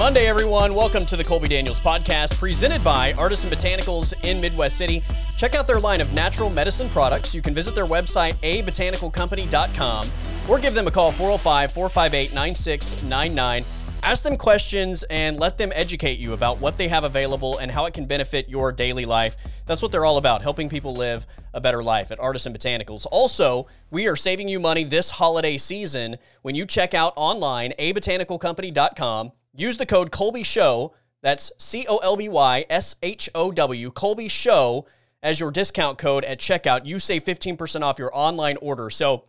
Monday, everyone. Welcome to the Colby Daniels podcast presented by Artisan Botanicals in Midwest City. Check out their line of natural medicine products. You can visit their website, abotanicalcompany.com, or give them a call, 405 458 9699. Ask them questions and let them educate you about what they have available and how it can benefit your daily life. That's what they're all about, helping people live a better life at Artisan Botanicals. Also, we are saving you money this holiday season when you check out online, abotanicalcompany.com. Use the code Colby Show. That's C O L B Y S H O W, Colby Show, as your discount code at checkout. You save 15% off your online order. So,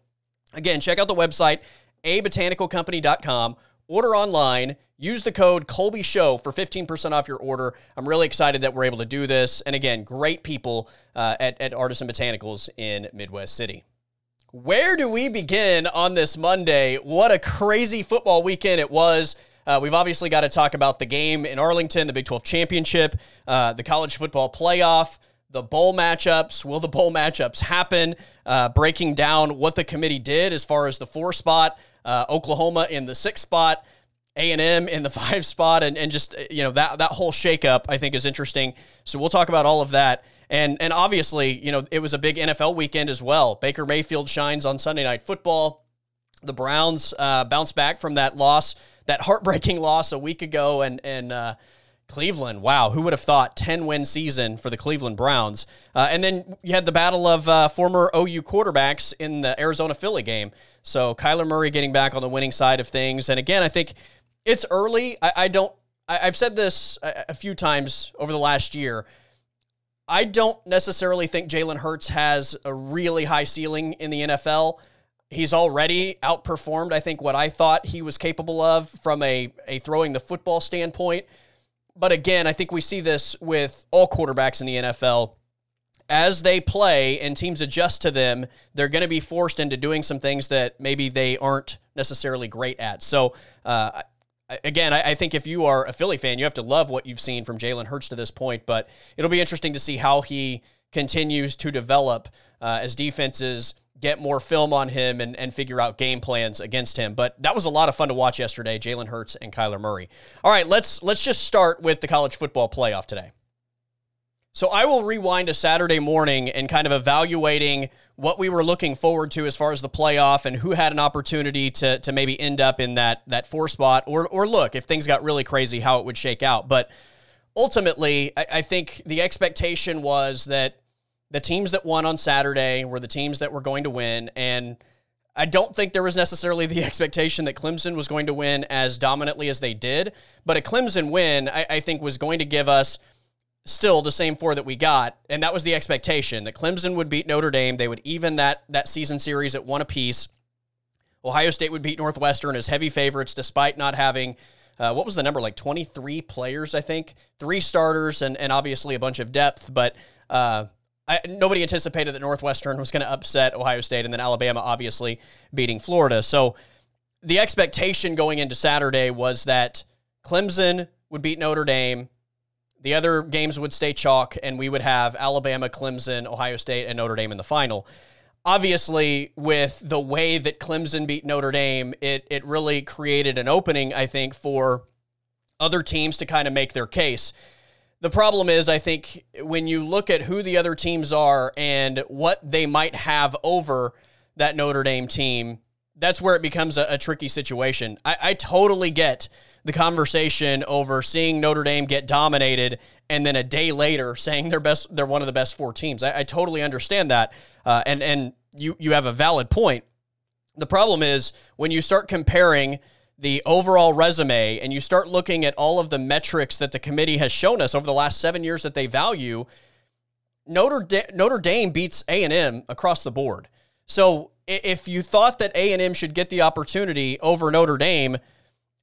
again, check out the website, abotanicalcompany.com order online, use the code Colby Show for 15% off your order. I'm really excited that we're able to do this. And again, great people uh, at, at Artisan Botanicals in Midwest City. Where do we begin on this Monday? What a crazy football weekend it was. Uh, we've obviously got to talk about the game in Arlington, the Big 12 championship, uh, the college football playoff, the bowl matchups. Will the bowl matchups happen? Uh, breaking down what the committee did as far as the four spot uh, Oklahoma in the six spot, A and M in the five spot, and, and just you know that that whole shakeup I think is interesting. So we'll talk about all of that. And, and obviously, you know, it was a big NFL weekend as well. Baker Mayfield shines on Sunday Night Football. The Browns uh, bounce back from that loss, that heartbreaking loss a week ago, and and uh, Cleveland, wow, who would have thought 10 win season for the Cleveland Browns? Uh, and then you had the battle of uh, former OU quarterbacks in the Arizona Philly game. So Kyler Murray getting back on the winning side of things. And again, I think it's early. I, I don't, I, have said this a, a few times over the last year. I don't necessarily think Jalen Hurts has a really high ceiling in the NFL. He's already outperformed, I think, what I thought he was capable of from a, a throwing the football standpoint. But again, I think we see this with all quarterbacks in the NFL. As they play and teams adjust to them, they're going to be forced into doing some things that maybe they aren't necessarily great at. So, uh, again, I, think if you are a Philly fan, you have to love what you've seen from Jalen Hurts to this point. But it'll be interesting to see how he continues to develop uh, as defenses get more film on him and, and figure out game plans against him. But that was a lot of fun to watch yesterday, Jalen Hurts and Kyler Murray. All right, let's let's just start with the college football playoff today. So I will rewind to Saturday morning and kind of evaluating what we were looking forward to as far as the playoff and who had an opportunity to to maybe end up in that that four spot or or look if things got really crazy how it would shake out. But ultimately, I, I think the expectation was that the teams that won on Saturday were the teams that were going to win. And I don't think there was necessarily the expectation that Clemson was going to win as dominantly as they did. But a Clemson win, I, I think, was going to give us still the same four that we got. And that was the expectation that Clemson would beat Notre Dame. They would even that, that season series at one apiece. Ohio State would beat Northwestern as heavy favorites despite not having. Uh, what was the number? Like 23 players, I think. Three starters and, and obviously a bunch of depth. But uh, I, nobody anticipated that Northwestern was going to upset Ohio State, and then Alabama obviously beating Florida. So the expectation going into Saturday was that Clemson would beat Notre Dame. The other games would stay chalk, and we would have Alabama, Clemson, Ohio State, and Notre Dame in the final. Obviously, with the way that Clemson beat Notre Dame, it it really created an opening, I think, for other teams to kind of make their case. The problem is, I think, when you look at who the other teams are and what they might have over that Notre Dame team, that's where it becomes a, a tricky situation. I, I totally get the conversation over seeing Notre Dame get dominated and then a day later saying they're best they're one of the best four teams. I, I totally understand that. Uh, and and you you have a valid point. The problem is when you start comparing the overall resume and you start looking at all of the metrics that the committee has shown us over the last seven years that they value, Notre, da- Notre Dame beats A&M across the board. So if you thought that A&M should get the opportunity over Notre Dame,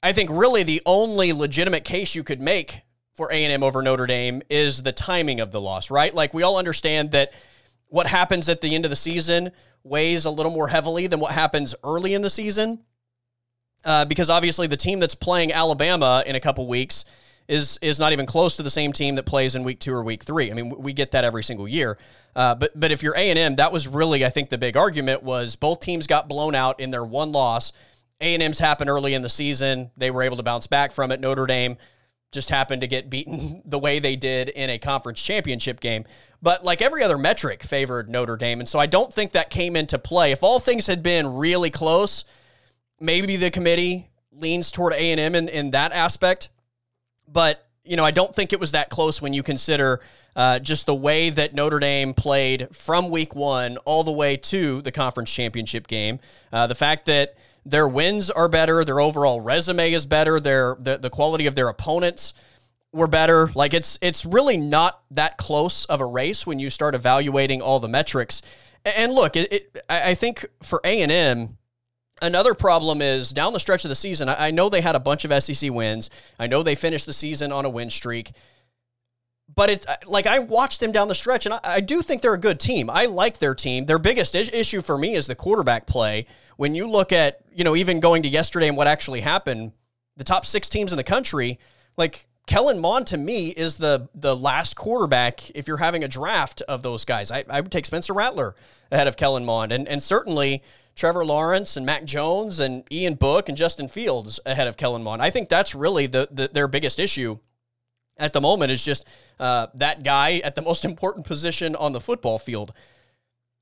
I think really the only legitimate case you could make for A&M over Notre Dame is the timing of the loss, right? Like we all understand that what happens at the end of the season weighs a little more heavily than what happens early in the season uh, because obviously the team that's playing Alabama in a couple weeks is is not even close to the same team that plays in week two or week three. I mean, we get that every single year. Uh, but but if you're A and M, that was really I think the big argument was both teams got blown out in their one loss. A&M's happened early in the season. They were able to bounce back from it. Notre Dame just happened to get beaten the way they did in a conference championship game. But like every other metric favored Notre Dame. And so I don't think that came into play. If all things had been really close, maybe the committee leans toward A&M in, in that aspect. But, you know, I don't think it was that close when you consider uh, just the way that Notre Dame played from week one all the way to the conference championship game. Uh, the fact that their wins are better, their overall resume is better, their the, the quality of their opponents were better. Like it's it's really not that close of a race when you start evaluating all the metrics. And look, it, it, I think for A and M, another problem is down the stretch of the season. I, know they had a bunch of SEC wins. I know they finished the season on a win streak but it like I watched them down the stretch, and I, I, do think they're a good team. I like their team. Their biggest is- issue for me is the quarterback play. When you look at you know even going to yesterday and what actually happened, the top six teams in the country, like Kellen Mond to me is the the last quarterback if you're having a draft of those guys. I, I would take Spencer Rattler ahead of Kellen Mond, and and certainly Trevor Lawrence and Mac Jones and Ian Book and Justin Fields ahead of Kellen Mond. I think that's really the, the their biggest issue at the moment is just uh, that guy at the most important position on the football field.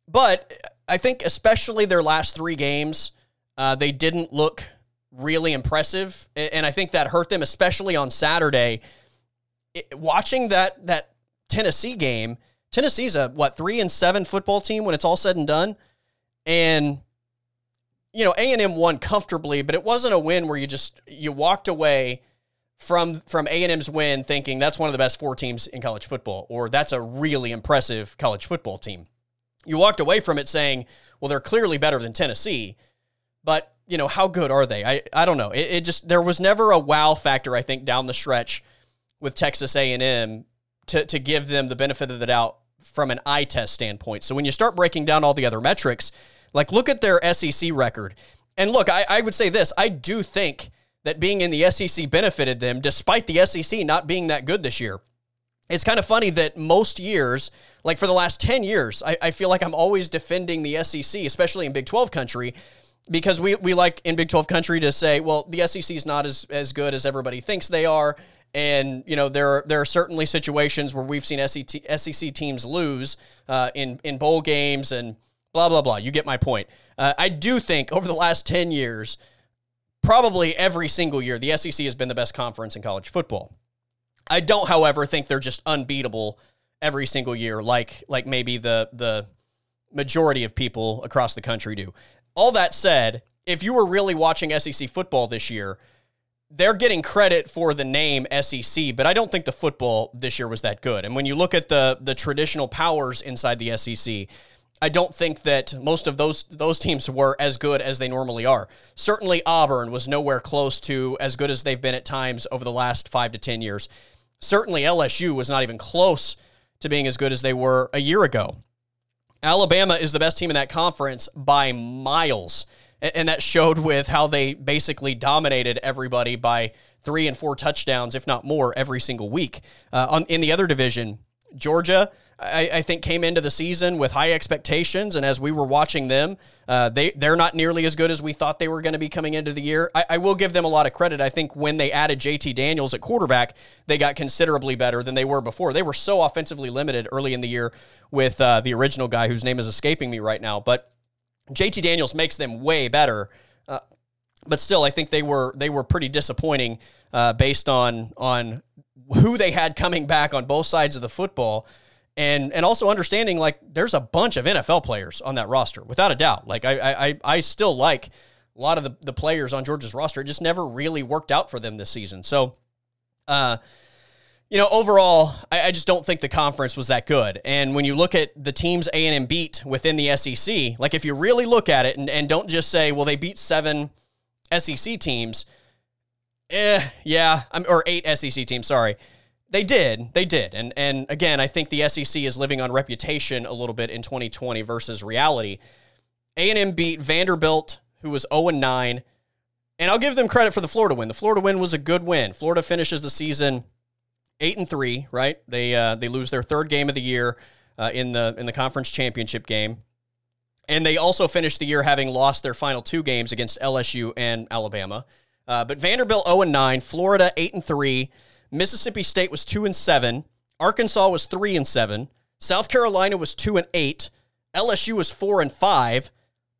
But I think, especially their last three games, uh, they didn't look really impressive, and I think that hurt them, especially on Saturday. It, watching that that Tennessee game, Tennessee's a what three and seven football team when it's all said and done, and you know A and M won comfortably, but it wasn't a win where you just you walked away from from A&M's win thinking that's one of the best four teams in college football or that's a really impressive college football team. You walked away from it saying, well they're clearly better than Tennessee, but you know, how good are they? I I don't know. It, it just there was never a wow factor I think down the stretch with Texas A&M to to give them the benefit of the doubt from an eye test standpoint. So when you start breaking down all the other metrics, like look at their SEC record. And look, I, I would say this, I do think that being in the SEC benefited them, despite the SEC not being that good this year. It's kind of funny that most years, like for the last 10 years, I, I feel like I'm always defending the SEC, especially in Big 12 country, because we, we like in Big 12 country to say, well, the SEC is not as, as good as everybody thinks they are. And, you know, there are, there are certainly situations where we've seen SEC, SEC teams lose uh, in, in bowl games and blah, blah, blah. You get my point. Uh, I do think over the last 10 years, probably every single year, the SEC has been the best conference in college football. I don't, however, think they're just unbeatable every single year, like like maybe the the majority of people across the country do. All that said, if you were really watching SEC football this year, they're getting credit for the name SEC, but I don't think the football this year was that good. And when you look at the the traditional powers inside the SEC, I don't think that most of those those teams were as good as they normally are. Certainly, Auburn was nowhere close to as good as they've been at times over the last five to ten years. Certainly, LSU was not even close to being as good as they were a year ago. Alabama is the best team in that conference by miles, and that showed with how they basically dominated everybody by three and four touchdowns, if not more, every single week. Uh, on, in the other division, Georgia I, I, think came into the season with high expectations, and as we were watching them, uh, they they're not nearly as good as we thought they were going to be coming into the year. I, I, will give them a lot of credit. I think when they added JT Daniels at quarterback, they got considerably better than they were before. They were so offensively limited early in the year with uh, the original guy whose name is escaping me right now, but JT Daniels makes them way better. Uh, but still, I think they were they were pretty disappointing uh, based on on who they had coming back on both sides of the football and and also understanding like there's a bunch of NFL players on that roster without a doubt. Like I I I still like a lot of the, the players on Georgia's roster. It just never really worked out for them this season. So, uh, you know, overall, I, I, just don't think the conference was that good. And when you look at the teams A and M beat within the SEC, like if you really look at it and, and don't just say, well, they beat seven SEC teams, eh, yeah, I'm, or eight SEC teams. Sorry they did. They did. And and again, I think the SEC is living on reputation a little bit in 2020 versus reality. A&M beat Vanderbilt, who was 0 and 9. And I'll give them credit for the Florida win. The Florida win was a good win. Florida finishes the season 8 and 3, right? They uh, they lose their third game of the year uh, in the in the conference championship game. And they also finished the year having lost their final two games against LSU and Alabama. Uh, but Vanderbilt 0 and 9, Florida 8 and 3, Mississippi State was 2 and 7, Arkansas was 3 and 7, South Carolina was 2 and 8, LSU was 4 and 5,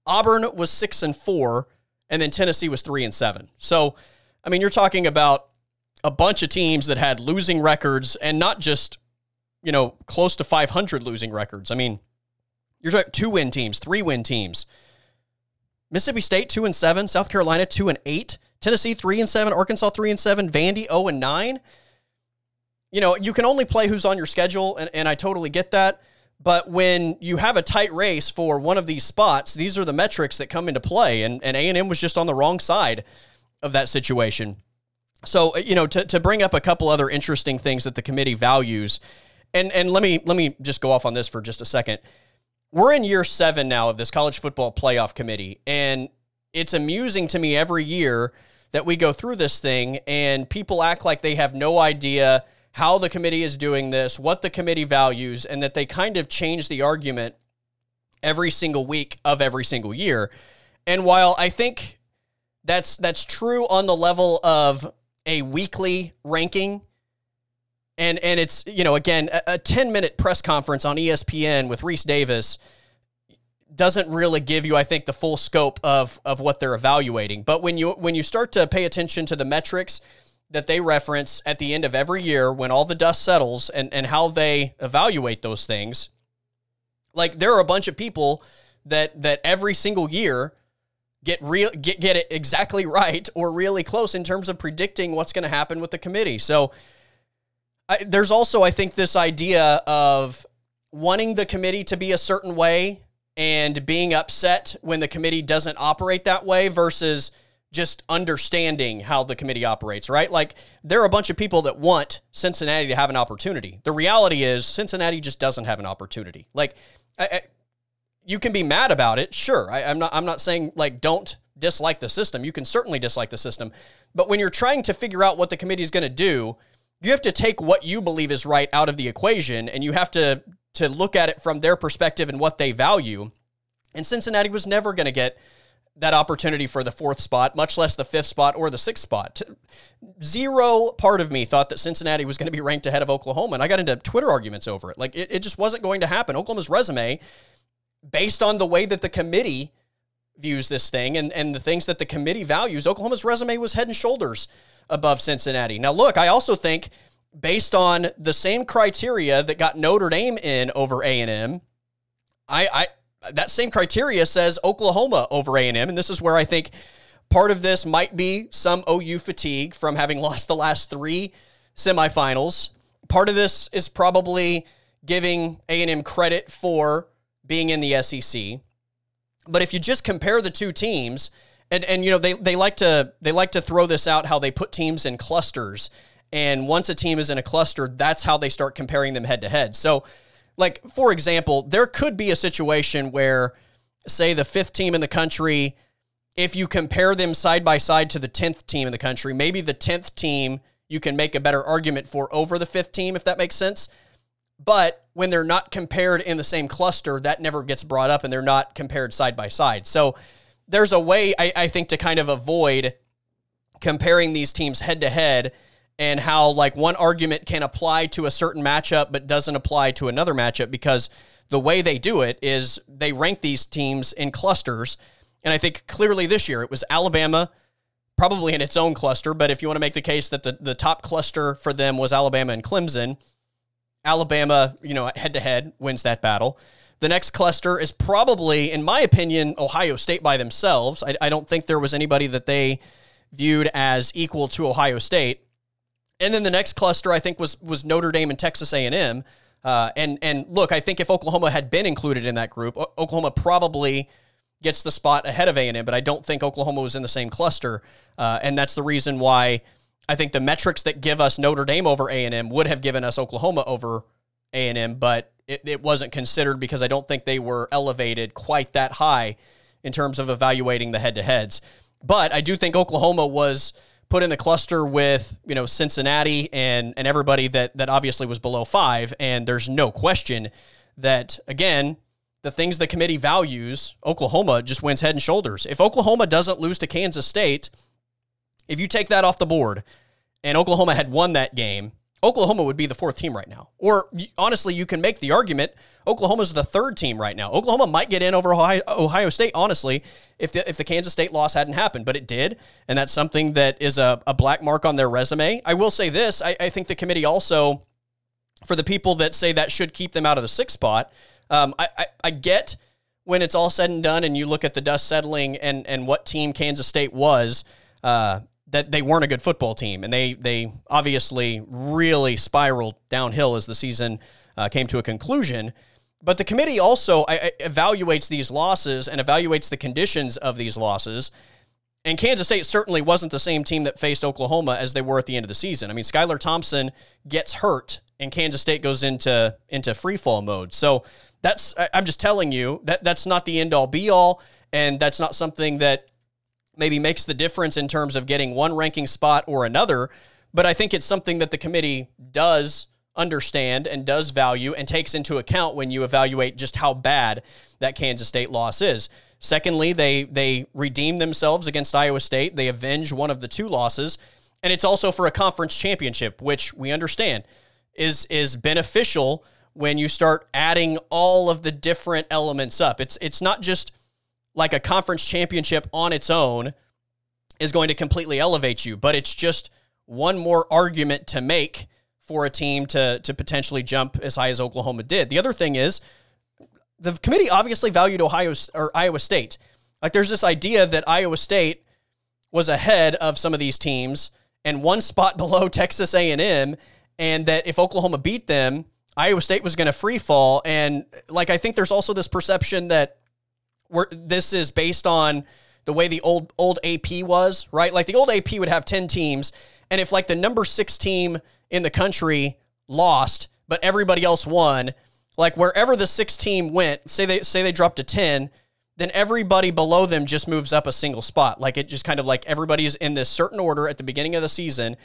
Auburn was 6 and 4, and then Tennessee was 3 and 7. So, I mean, you're talking about a bunch of teams that had losing records and not just, you know, close to 500 losing records. I mean, you're talking two win teams, three win teams. Mississippi State two and seven, South Carolina two and eight, Tennessee three and seven, Arkansas three and seven, Vandy zero and nine. You know, you can only play who's on your schedule, and, and I totally get that. But when you have a tight race for one of these spots, these are the metrics that come into play, and and A and M was just on the wrong side of that situation. So uh, you know, to, to bring up a couple other interesting things that the committee values, and and let me let me just go off on this for just a second we're in year seven now of this college football playoff committee, and it's amusing to me every year that we go through this thing and people act like they have no idea how the committee is doing this, what the committee values, and that they kind of change the argument every single week of every single year. And while I think that's that's true on the level of a weekly ranking and and it's you know again a, a 10 minute press conference on espn with Rece Davis doesn't really give you i think the full scope of of what they're evaluating. But when you when you start to pay attention to the metrics that they reference at the end of every year when all the dust settles and and how they evaluate those things like there are a bunch of people that that every single year get real get get it exactly right or really close in terms of predicting what's going to happen with the committee. So I, there's also, I think, this idea of wanting the committee to be a certain way and being upset when the committee doesn't operate that way versus just understanding how the committee operates, right? Like there are a bunch of people that want Cincinnati to have an opportunity. The reality is Cincinnati just doesn't have an opportunity. Like I, I, you can be mad about it, sure. I, I'm not. I'm not saying like don't dislike the system. You can certainly dislike the system, but when you're trying to figure out what the committee is going to do, you have to take what you believe is right out of the equation and you have to to look at it from their perspective and what they value. And Cincinnati was never going to get that opportunity for the fourth spot, much less the fifth spot or the sixth spot. Zero part of me thought that Cincinnati was going to be ranked ahead of Oklahoma. And I got into Twitter arguments over it. Like, it, it just wasn't going to happen. Oklahoma's resume, based on the way that the committee views this thing and, and the things that the committee values, Oklahoma's resume was head and shoulders above Cincinnati. Now, look, I also think based on the same criteria that got Notre Dame in over A&M, I, I that same criteria says Oklahoma over A&M, and this is where I think part of this might be some OU fatigue from having lost the last three semifinals. Part of this is probably giving A&M credit for being in the SEC. But if you just compare the two teams, and and you know they they like to they like to throw this out how they put teams in clusters and once a team is in a cluster that's how they start comparing them head to head. So like for example there could be a situation where say the fifth team in the country if you compare them side by side to the 10th team in the country maybe the 10th team you can make a better argument for over the fifth team if that makes sense. But when they're not compared in the same cluster that never gets brought up and they're not compared side by side. So there's a way I, I think to kind of avoid comparing these teams head to head and how like one argument can apply to a certain matchup but doesn't apply to another matchup because the way they do it is they rank these teams in clusters and i think clearly this year it was alabama probably in its own cluster but if you want to make the case that the, the top cluster for them was alabama and clemson alabama you know head to head wins that battle the next cluster is probably, in my opinion, Ohio State by themselves. I, I don't think there was anybody that they viewed as equal to Ohio State. And then the next cluster, I think, was was Notre Dame and Texas A&M. Uh, and and look, I think if Oklahoma had been included in that group, o- Oklahoma probably gets the spot ahead of A&M. But I don't think Oklahoma was in the same cluster, uh, and that's the reason why I think the metrics that give us Notre Dame over A&M would have given us Oklahoma over A&M. But it, it wasn't considered because I don't think they were elevated quite that high in terms of evaluating the head to heads. But I do think Oklahoma was put in the cluster with you know Cincinnati and and everybody that that obviously was below five. And there's no question that again the things the committee values, Oklahoma just wins head and shoulders. If Oklahoma doesn't lose to Kansas State, if you take that off the board and Oklahoma had won that game, Oklahoma would be the fourth team right now. Or honestly, you can make the argument Oklahoma's the third team right now. Oklahoma might get in over Ohio, Ohio State, honestly, if the, if the Kansas State loss hadn't happened, but it did. And that's something that is a, a black mark on their resume. I will say this I, I, think the committee also, for the people that say that should keep them out of the sixth spot, um, I, I, I get when it's all said and done and you look at the dust settling and, and what team Kansas State was. Uh, that they weren't a good football team, and they they obviously really spiraled downhill as the season uh, came to a conclusion. But the committee also evaluates these losses and evaluates the conditions of these losses. And Kansas State certainly wasn't the same team that faced Oklahoma as they were at the end of the season. I mean, Skylar Thompson gets hurt, and Kansas State goes into into free fall mode. So that's I'm just telling you that that's not the end all be all, and that's not something that maybe makes the difference in terms of getting one ranking spot or another. But I think it's something that the committee does understand and does value and takes into account when you evaluate just how bad that Kansas State loss is. Secondly, they they redeem themselves against Iowa State. They avenge one of the two losses, and it's also for a conference championship, which we understand is is beneficial when you start adding all of the different elements up. It's it's not just like a conference championship on its own is going to completely elevate you, but it's just one more argument to make for a team to to potentially jump as high as Oklahoma did. The other thing is the committee obviously valued Ohio or Iowa State. Like there's this idea that Iowa State was ahead of some of these teams and one spot below Texas A&M and that if Oklahoma beat them, Iowa State was going to free fall and like I think there's also this perception that we're, this is based on the way the old old AP was, right? Like the old AP would have 10 teams and if like the number 6 team in the country lost but everybody else won, like wherever the 6 team went, say they say they dropped to 10, then everybody below them just moves up a single spot. Like it just kind of like everybody's in this certain order at the beginning of the season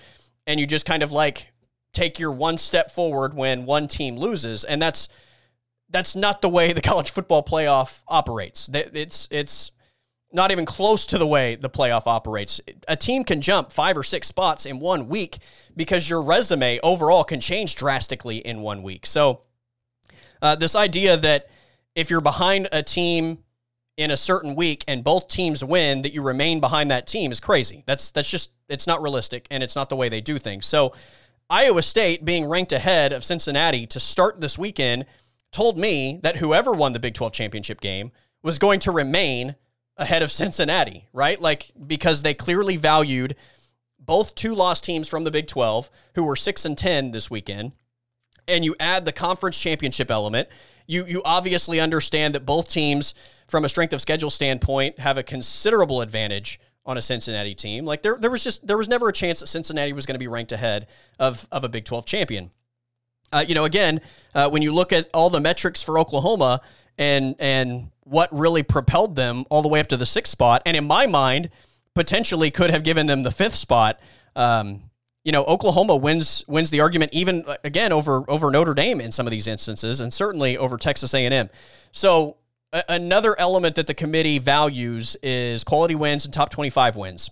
and you just kind of like take your one step forward when one team loses and that's that's not the way the college football playoff operates. It's it's not even close to the way the playoff operates. A team can jump five or six spots in one week because your resume overall can change drastically in one week. So, uh, this idea that if you're behind a team in a certain week and both teams win, that you remain behind that team is crazy. That's that's just it's not realistic and it's not the way they do things. So, Iowa State being ranked ahead of Cincinnati to start this weekend told me that whoever won the Big 12 championship game was going to remain ahead of Cincinnati, right? Like because they clearly valued both two lost teams from the Big 12 who were 6 and 10 this weekend. And you add the conference championship element, you you obviously understand that both teams from a strength of schedule standpoint have a considerable advantage on a Cincinnati team. Like there there was just there was never a chance that Cincinnati was going to be ranked ahead of of a Big 12 champion uh, you know, again, uh, when you look at all the metrics for Oklahoma and and what really propelled them all the way up to the sixth spot, and in my mind, potentially could have given them the fifth spot. Um, you know, Oklahoma wins wins the argument even uh, again over over Notre Dame in some of these instances, and certainly over Texas A and M. So a- another element that the committee values is quality wins and top twenty five wins.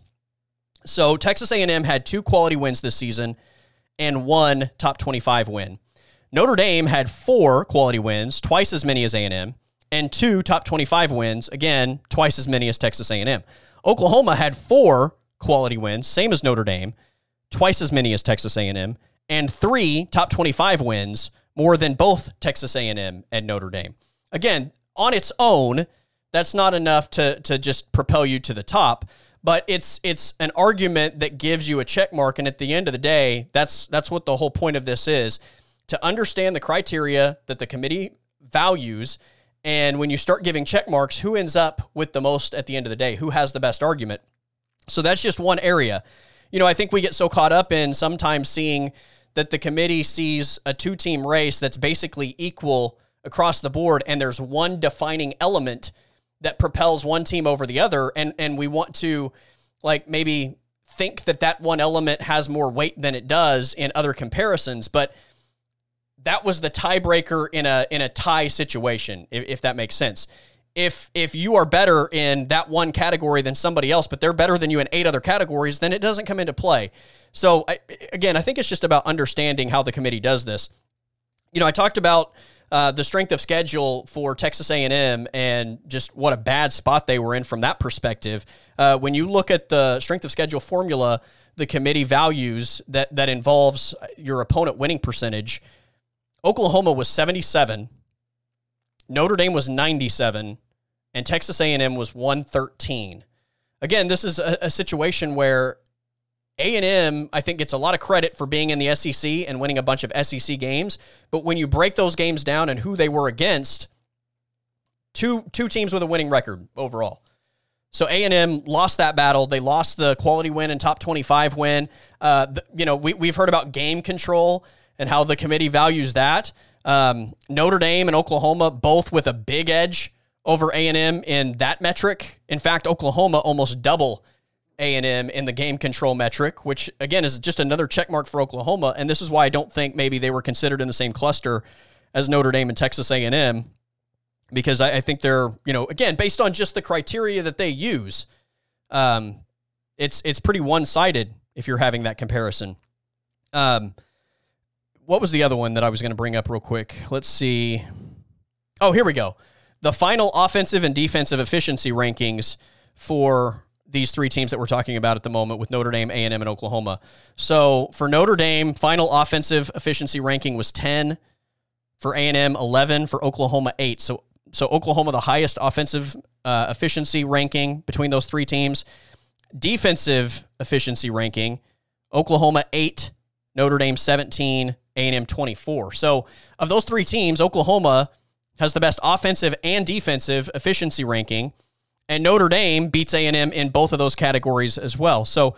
So Texas A and M had two quality wins this season and one top twenty five win. Notre Dame had four quality wins, twice as many as A&M, and two top 25 wins, again, twice as many as Texas A&M. Oklahoma had four quality wins, same as Notre Dame, twice as many as Texas A&M, and three top 25 wins, more than both Texas A&M and Notre Dame. Again, on its own, that's not enough to to just propel you to the top, but it's it's an argument that gives you a check mark and at the end of the day, that's that's what the whole point of this is to understand the criteria that the committee values. And when you start giving check marks, who ends up with the most at the end of the day? Who has the best argument? So that's just one area. You know, I think we get so caught up in sometimes seeing that the committee sees a two team race that's basically equal across the board, and there's one defining element that propels one team over the other. And, and we want to, like, maybe think that that one element has more weight than it does in other comparisons. But that was the tiebreaker in a in a tie situation, if, if that makes sense. If if you are better in that one category than somebody else, but they're better than you in eight other categories, then it doesn't come into play. So I, again, I think it's just about understanding how the committee does this. You know, I talked about uh, the strength of schedule for Texas A&M and just what a bad spot they were in from that perspective. Uh, when you look at the strength of schedule formula, the committee values that that involves your opponent winning percentage. Oklahoma was 77, Notre Dame was 97, and Texas A&M was 113. Again, this is a, a situation where a&M, I think, gets a lot of credit for being in the SEC and winning a bunch of SEC games. But when you break those games down and who they were against, two two teams with a winning record overall. So A&M lost that battle. They lost the quality win and top 25 win. Uh, you know, we, we've heard about game control and how the committee values that. Um, Notre Dame and Oklahoma both with a big edge over A&M in that metric. In fact, Oklahoma almost double – a&M in the game control metric, which again is just another check mark for Oklahoma. And this is why I don't think maybe they were considered in the same cluster as Notre Dame and Texas A&M, because I, I think they're you know again based on just the criteria that they use, um, it's it's pretty one sided if you're having that comparison. Um, what was the other one that I was going to bring up real quick? Let's see. Oh, here we go. The final offensive and defensive efficiency rankings for these three teams that we're talking about at the moment with Notre Dame, A&M, and Oklahoma. So for Notre Dame, final offensive efficiency ranking was 10. For A&M, 11. For Oklahoma, 8. So so Oklahoma the highest offensive uh, efficiency ranking between those three teams. Defensive efficiency ranking, Oklahoma 8, Notre Dame 17, A&M 24. So of those three teams, Oklahoma has the best offensive and defensive efficiency ranking and Notre Dame beats A and M in both of those categories as well. So,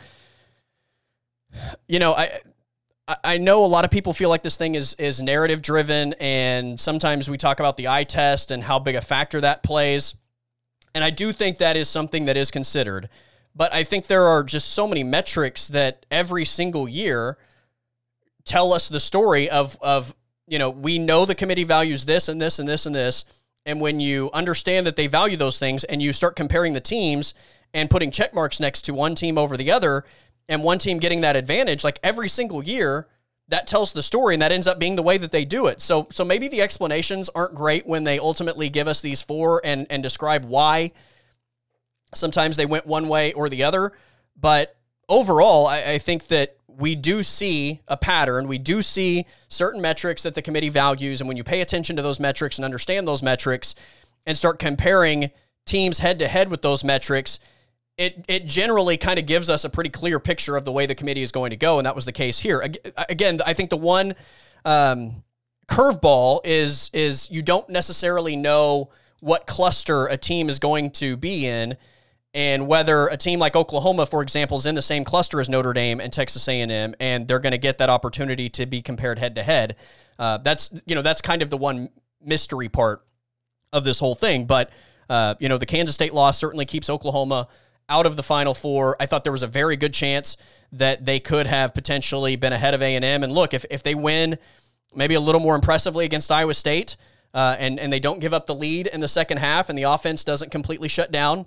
you know, I I know a lot of people feel like this thing is is narrative driven, and sometimes we talk about the eye test and how big a factor that plays. And I do think that is something that is considered. But I think there are just so many metrics that every single year tell us the story of of you know we know the committee values this and this and this and this and when you understand that they value those things and you start comparing the teams and putting check marks next to one team over the other and one team getting that advantage, like every single year, that tells the story and that ends up being the way that they do it. So so maybe the explanations aren't great when they ultimately give us these four and and describe why sometimes they went one way or the other. But overall, I, I think that we do see a pattern. We do see certain metrics that the committee values. And when you pay attention to those metrics and understand those metrics and start comparing teams head to head with those metrics, it, it generally kind of gives us a pretty clear picture of the way the committee is going to go. And that was the case here. Again, I think the one um, curveball is, is you don't necessarily know what cluster a team is going to be in and whether a team like Oklahoma, for example, is in the same cluster as Notre Dame and Texas A&M, and they're going to get that opportunity to be compared head to head. That's you know that's kind of the one mystery part of this whole thing. But uh, you know the Kansas State loss certainly keeps Oklahoma out of the Final Four. I thought there was a very good chance that they could have potentially been ahead of A&M. And look, if if they win maybe a little more impressively against Iowa State, uh, and and they don't give up the lead in the second half, and the offense doesn't completely shut down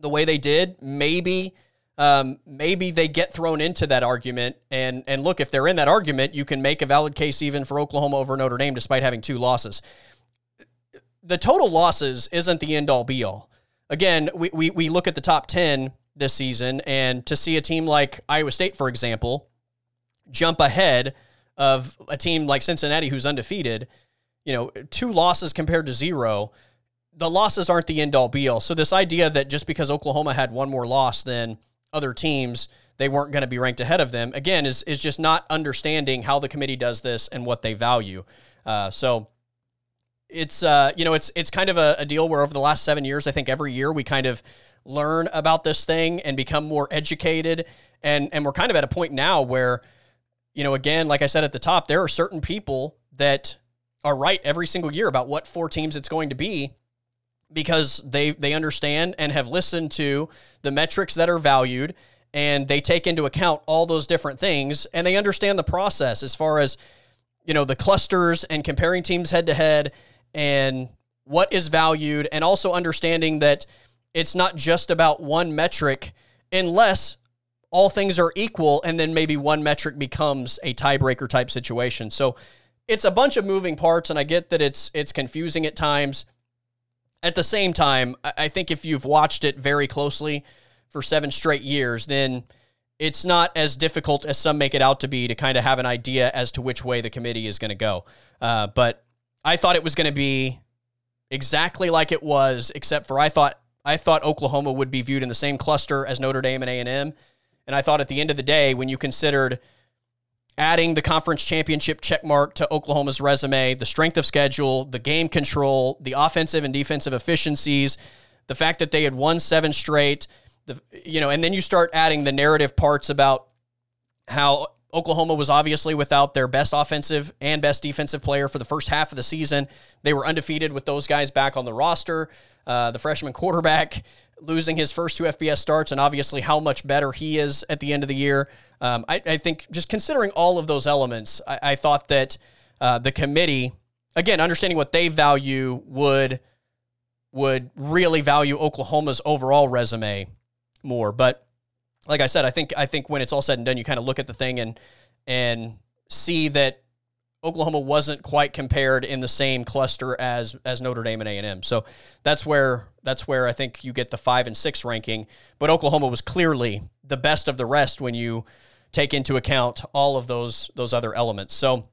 the way they did, maybe um, maybe they get thrown into that argument. And and look, if they're in that argument, you can make a valid case even for Oklahoma over Notre Dame, despite having two losses. The total losses isn't the end all be all. Again, we, we, we look at the top 10 this season, and to see a team like Iowa State, for example, jump ahead of a team like Cincinnati who's undefeated, you know, two losses compared to zero the losses aren't the end all be all. So this idea that just because Oklahoma had one more loss than other teams, they weren't going to be ranked ahead of them. Again, is is just not understanding how the committee does this and what they value. Uh, so it's uh, you know it's it's kind of a, a deal where over the last seven years, I think every year we kind of learn about this thing and become more educated, and and we're kind of at a point now where you know again, like I said at the top, there are certain people that are right every single year about what four teams it's going to be because they they understand and have listened to the metrics that are valued and they take into account all those different things and they understand the process as far as you know, the clusters and comparing teams head to head and what is valued, and also understanding that it's not just about one metric unless all things are equal and then maybe one metric becomes a tiebreaker type situation. So it's a bunch of moving parts and I get that it's it's confusing at times. At the same time, I think if you've watched it very closely for 7 straight years, then it's not as difficult as some make it out to be to kind of have an idea as to which way the committee is going to go. Uh, but I thought it was going to be exactly like it was, except for I thought I thought Oklahoma would be viewed in the same cluster as Notre Dame and A and M, and I thought at the end of the day, when you considered adding the conference championship checkmark to Oklahoma's resume, the strength of schedule, the game control, the offensive and defensive efficiencies, the fact that they had won seven straight, the you know, and then you start adding the narrative parts about how Oklahoma was obviously without their best offensive and best defensive player for the first half of the season. They were undefeated with those guys back on the roster. Uh, the freshman quarterback losing his first two FBS starts, and obviously how much better he is at the end of the year. Um, I, I, think just considering all of those elements, I, I thought that uh, the committee, again, understanding what they value, would would really value Oklahoma's overall resume more. But like I said, I think I think when it's all said and done, you kind of look at the thing and and see that Oklahoma wasn't quite compared in the same cluster as as Notre Dame and A and M. So that's where that's where I think you get the five and six ranking. But Oklahoma was clearly the best of the rest when you take into account all of those those other elements. So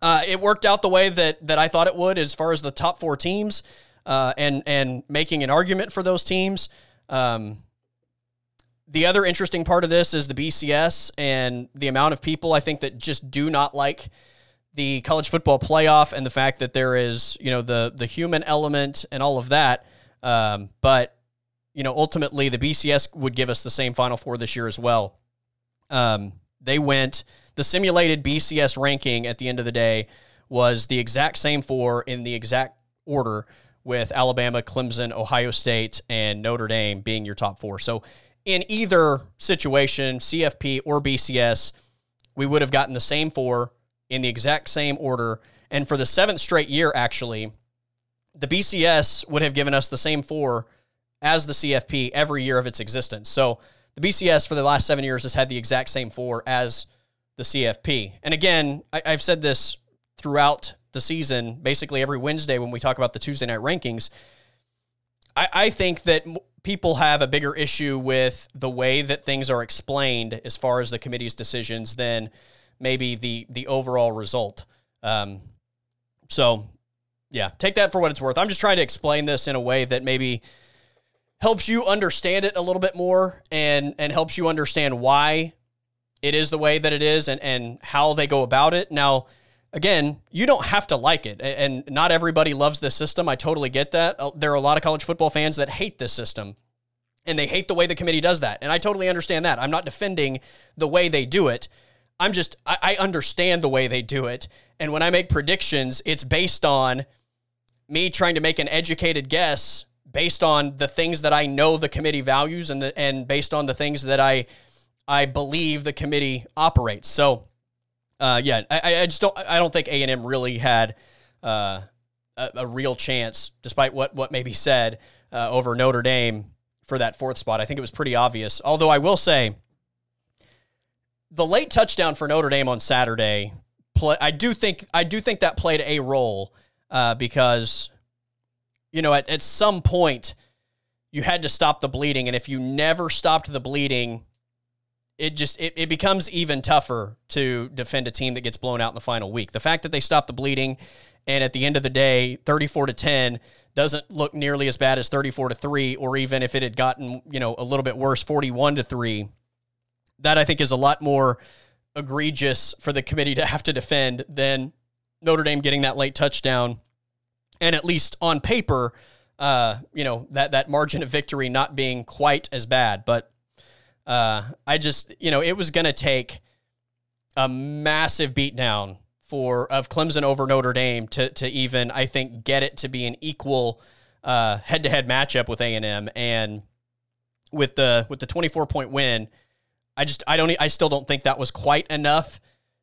uh, it worked out the way that that I thought it would as far as the top four teams uh, and and making an argument for those teams. Um, the other interesting part of this is the BCS and the amount of people I think that just do not like the college football playoff and the fact that there is, you know, the the human element and all of that. Um, but you know, ultimately the BCS would give us the same Final Four this year as well. Um, they went the simulated BCS ranking at the end of the day was the exact same four in the exact order with Alabama, Clemson, Ohio State, and Notre Dame being your top four. So in either situation, CFP or BCS, we would have gotten the same four in the exact same order. And for the seventh straight year, actually, the BCS would have given us the same four as the CFP every year of its existence. So the BCS for the last seven years has had the exact same four as the CFP. And again, I, have said this throughout the season, basically every Wednesday when we talk about the Tuesday night rankings. I, I think that people have a bigger issue with the way that things are explained as far as the committee's decisions than maybe the the overall result. Um, so, yeah, take that for what it's worth. I'm just trying to explain this in a way that maybe helps you understand it a little bit more and and helps you understand why it is the way that it is and and how they go about it. Now, again, you don't have to like it. And not everybody loves this system. I totally get that. Uh, there are a lot of college football fans that hate this system and they hate the way the committee does that. And I totally understand that. I'm not defending the way they do it. I'm just, I, understand the way they do it. And when I make predictions, it's based on me trying to make an educated guess based on the things that I know the committee values and the, and based on the things that I I believe the committee operates. So uh, yeah, I, I just don't. I don't think A and M really had uh, a, a, real chance, despite what what may be said uh, over Notre Dame for that fourth spot. I think it was pretty obvious. Although I will say, the late touchdown for Notre Dame on Saturday, play, I do think I do think that played a role uh, because you know at, at some point you had to stop the bleeding, and if you never stopped the bleeding it just it, it becomes even tougher to defend a team that gets blown out in the final week. The fact that they stop the bleeding and at the end of the day, 34 to 10 doesn't look nearly as bad as 34 to 3 or even if it had gotten, you know, a little bit worse 41 to 3. That I think is a lot more egregious for the committee to have to defend than Notre Dame getting that late touchdown and at least on paper uh, you know, that that margin of victory not being quite as bad, but uh, I just, you know, it was going to take a massive beatdown for of Clemson over Notre Dame to to even I think get it to be an equal head to head matchup with A and M and with the with the twenty four point win, I just I don't I still don't think that was quite enough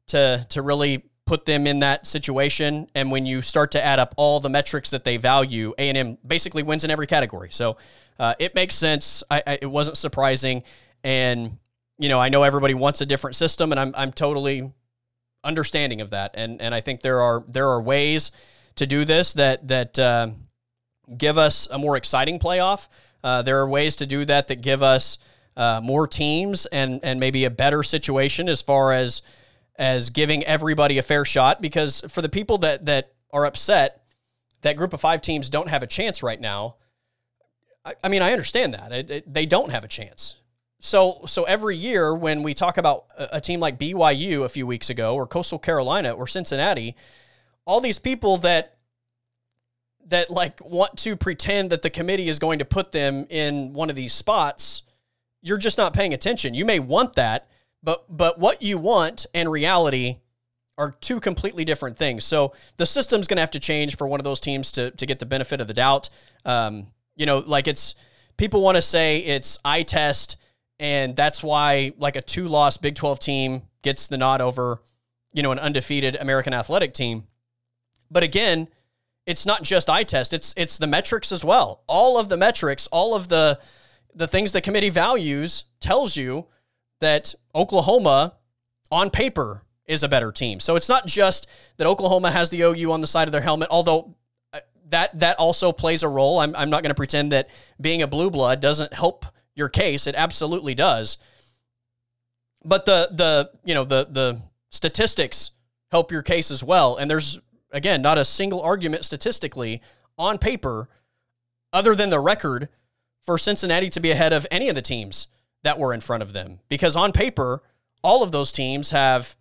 to to really put them in that situation. And when you start to add up all the metrics that they value, A and M basically wins in every category. So uh, it makes sense. I, I, it wasn't surprising, and you know I know everybody wants a different system, and I'm I'm totally understanding of that. And and I think there are there are ways to do this that that uh, give us a more exciting playoff. Uh, there are ways to do that that give us uh, more teams and and maybe a better situation as far as as giving everybody a fair shot. Because for the people that that are upset that group of five teams don't have a chance right now, I, I mean I understand that it, it, they don't have a chance. So so every year when we talk about a, a team like BYU a few weeks ago or Coastal Carolina or Cincinnati, all these people that that like want to pretend that the committee is going to put them in one of these spots, you're just not paying attention. You may want that, but but what you want and reality are two completely different things. So the system's going to have to change for one of those teams to to get the benefit of the doubt. Um, you know, like it's people want to say it's eye test, and that's why like a two loss Big Twelve team gets the nod over, you know, an undefeated American Athletic team. But again, it's not just eye test; it's it's the metrics as well. All of the metrics, all of the the things the committee values tells you that Oklahoma, on paper, is a better team. So it's not just that Oklahoma has the OU on the side of their helmet, although uh, that that also plays a role. I'm, I'm not going to pretend that being a blue blood doesn't help your case. It absolutely does. But the the you know the the statistics help your case as well. And there's again not a single argument statistically on paper other than the record for Cincinnati to be ahead of any of the teams that were in front of them. Because on paper, all of those teams have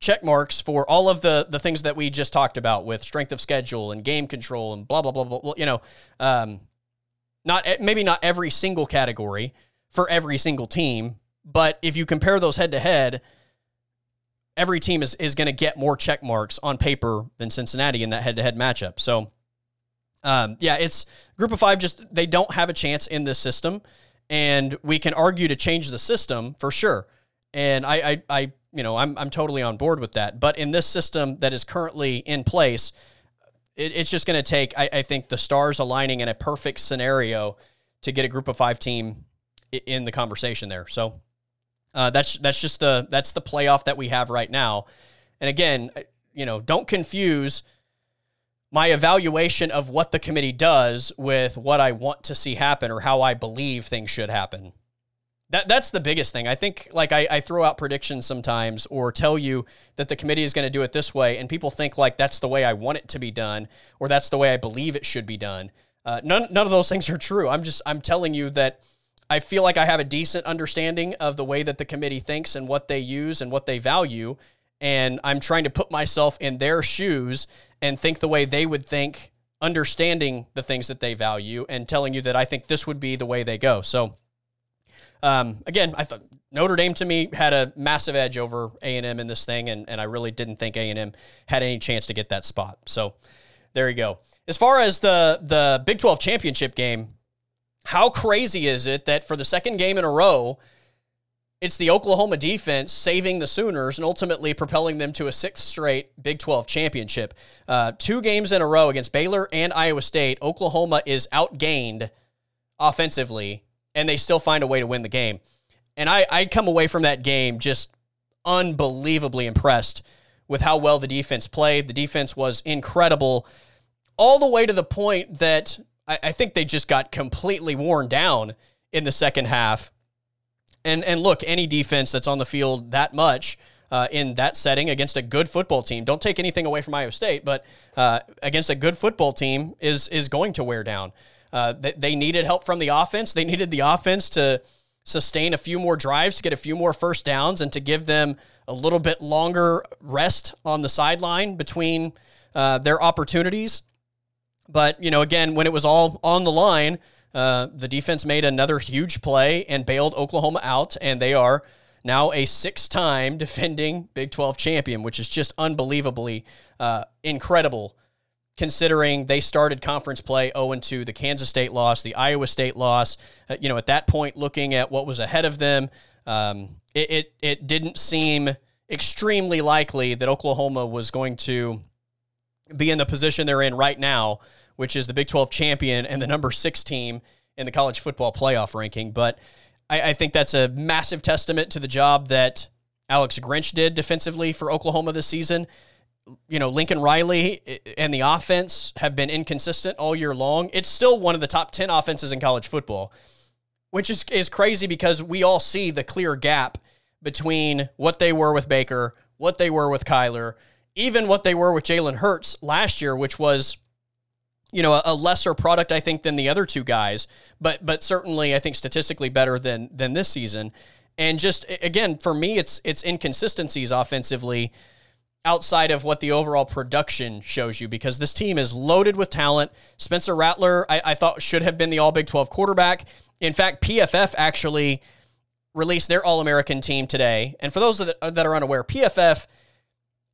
check marks for all of the the things that we just talked about with strength of schedule and game control and blah blah blah blah. You know, um, not maybe not every single category for every single team, but if you compare those head to head, every team is is going to get more check marks on paper than Cincinnati in that head to head matchup. So um, yeah, it's group of five. Just they don't have a chance in this system, and we can argue to change the system for sure. And I, I, I you know, I'm I'm totally on board with that. But in this system that is currently in place, it, it's just going to take, I, I think, the stars aligning in a perfect scenario to get a group of five team in the conversation there. So uh, that's that's just the that's the playoff that we have right now. And again, you know, don't confuse my evaluation of what the committee does with what I want to see happen or how I believe things should happen. That that's the biggest thing. I think like I, I throw out predictions sometimes or tell you that the committee is going to do it this way, and people think like that's the way I want it to be done or that's the way I believe it should be done. Uh, none none of those things are true. I'm just I'm telling you that I feel like I have a decent understanding of the way that the committee thinks and what they use and what they value, and I'm trying to put myself in their shoes and think the way they would think, understanding the things that they value, and telling you that I think this would be the way they go. So, um, again, I thought Notre Dame to me had a massive edge over A and M in this thing, and, and I really didn't think A and M had any chance to get that spot. So, there you go. As far as the the Big Twelve championship game, how crazy is it that for the second game in a row, it's the Oklahoma defense saving the Sooners and ultimately propelling them to a sixth straight Big 12 championship. Uh, two games in a row against Baylor and Iowa State, Oklahoma is outgained offensively, and they still find a way to win the game. And I, I come away from that game just unbelievably impressed with how well the defense played. The defense was incredible, all the way to the point that I, I think they just got completely worn down in the second half and and look, any defense that's on the field that much uh, in that setting against a good football team, don't take anything away from Iowa State, but uh, against a good football team is is going to wear down. Uh, they, they needed help from the offense. They needed the offense to sustain a few more drives, to get a few more first downs, and to give them a little bit longer rest on the sideline between uh, their opportunities. But you know, again, when it was all on the line, uh, the defense made another huge play and bailed Oklahoma out, and they are now a six time defending Big 12 champion, which is just unbelievably uh, incredible considering they started conference play 0 2, the Kansas State loss, the Iowa State loss. Uh, you know, at that point, looking at what was ahead of them, um, it, it, it didn't seem extremely likely that Oklahoma was going to be in the position they're in right now, which is the Big 12 champion and the number six team in the college football playoff ranking. But I, I think that's a massive testament to the job that Alex Grinch did defensively for Oklahoma this season. You know, Lincoln Riley and the offense have been inconsistent all year long. It's still one of the top 10 offenses in college football, which is, is crazy because we all see the clear gap between what they were with Baker, what they were with Kyler, even what they were with Jalen Hurts last year, which was you know, a, a, lesser product, I think, than the other two guys, but but certainly I think statistically better than than this season. And just again, for me, it's it's inconsistencies offensively outside of what the overall production shows you because this team is loaded with talent. Spencer Rattler, I, I thought should have been the All Big 12 quarterback. In fact, PFF actually released their All American team today. And for those that, that are unaware, PFF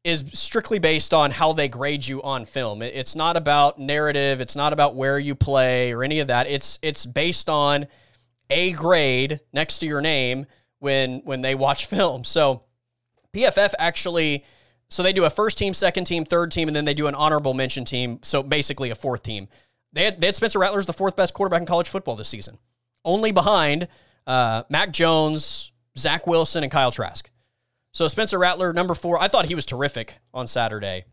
is strictly based on how they grade you on film. It's not about narrative, it's not about where you play or any of that. It's it's based on a grade next to your name when when they watch film. So PFF actually so they do a first team, second team, third team, and then they do an honorable mention team. So basically a fourth team. They had, they had Spencer the fourth best quarterback in college football this season, only behind uh, Mac Jones, Zach Wilson, and Kyle Trask. So Spencer Rattler, number four, I thought he was terrific on Saturday.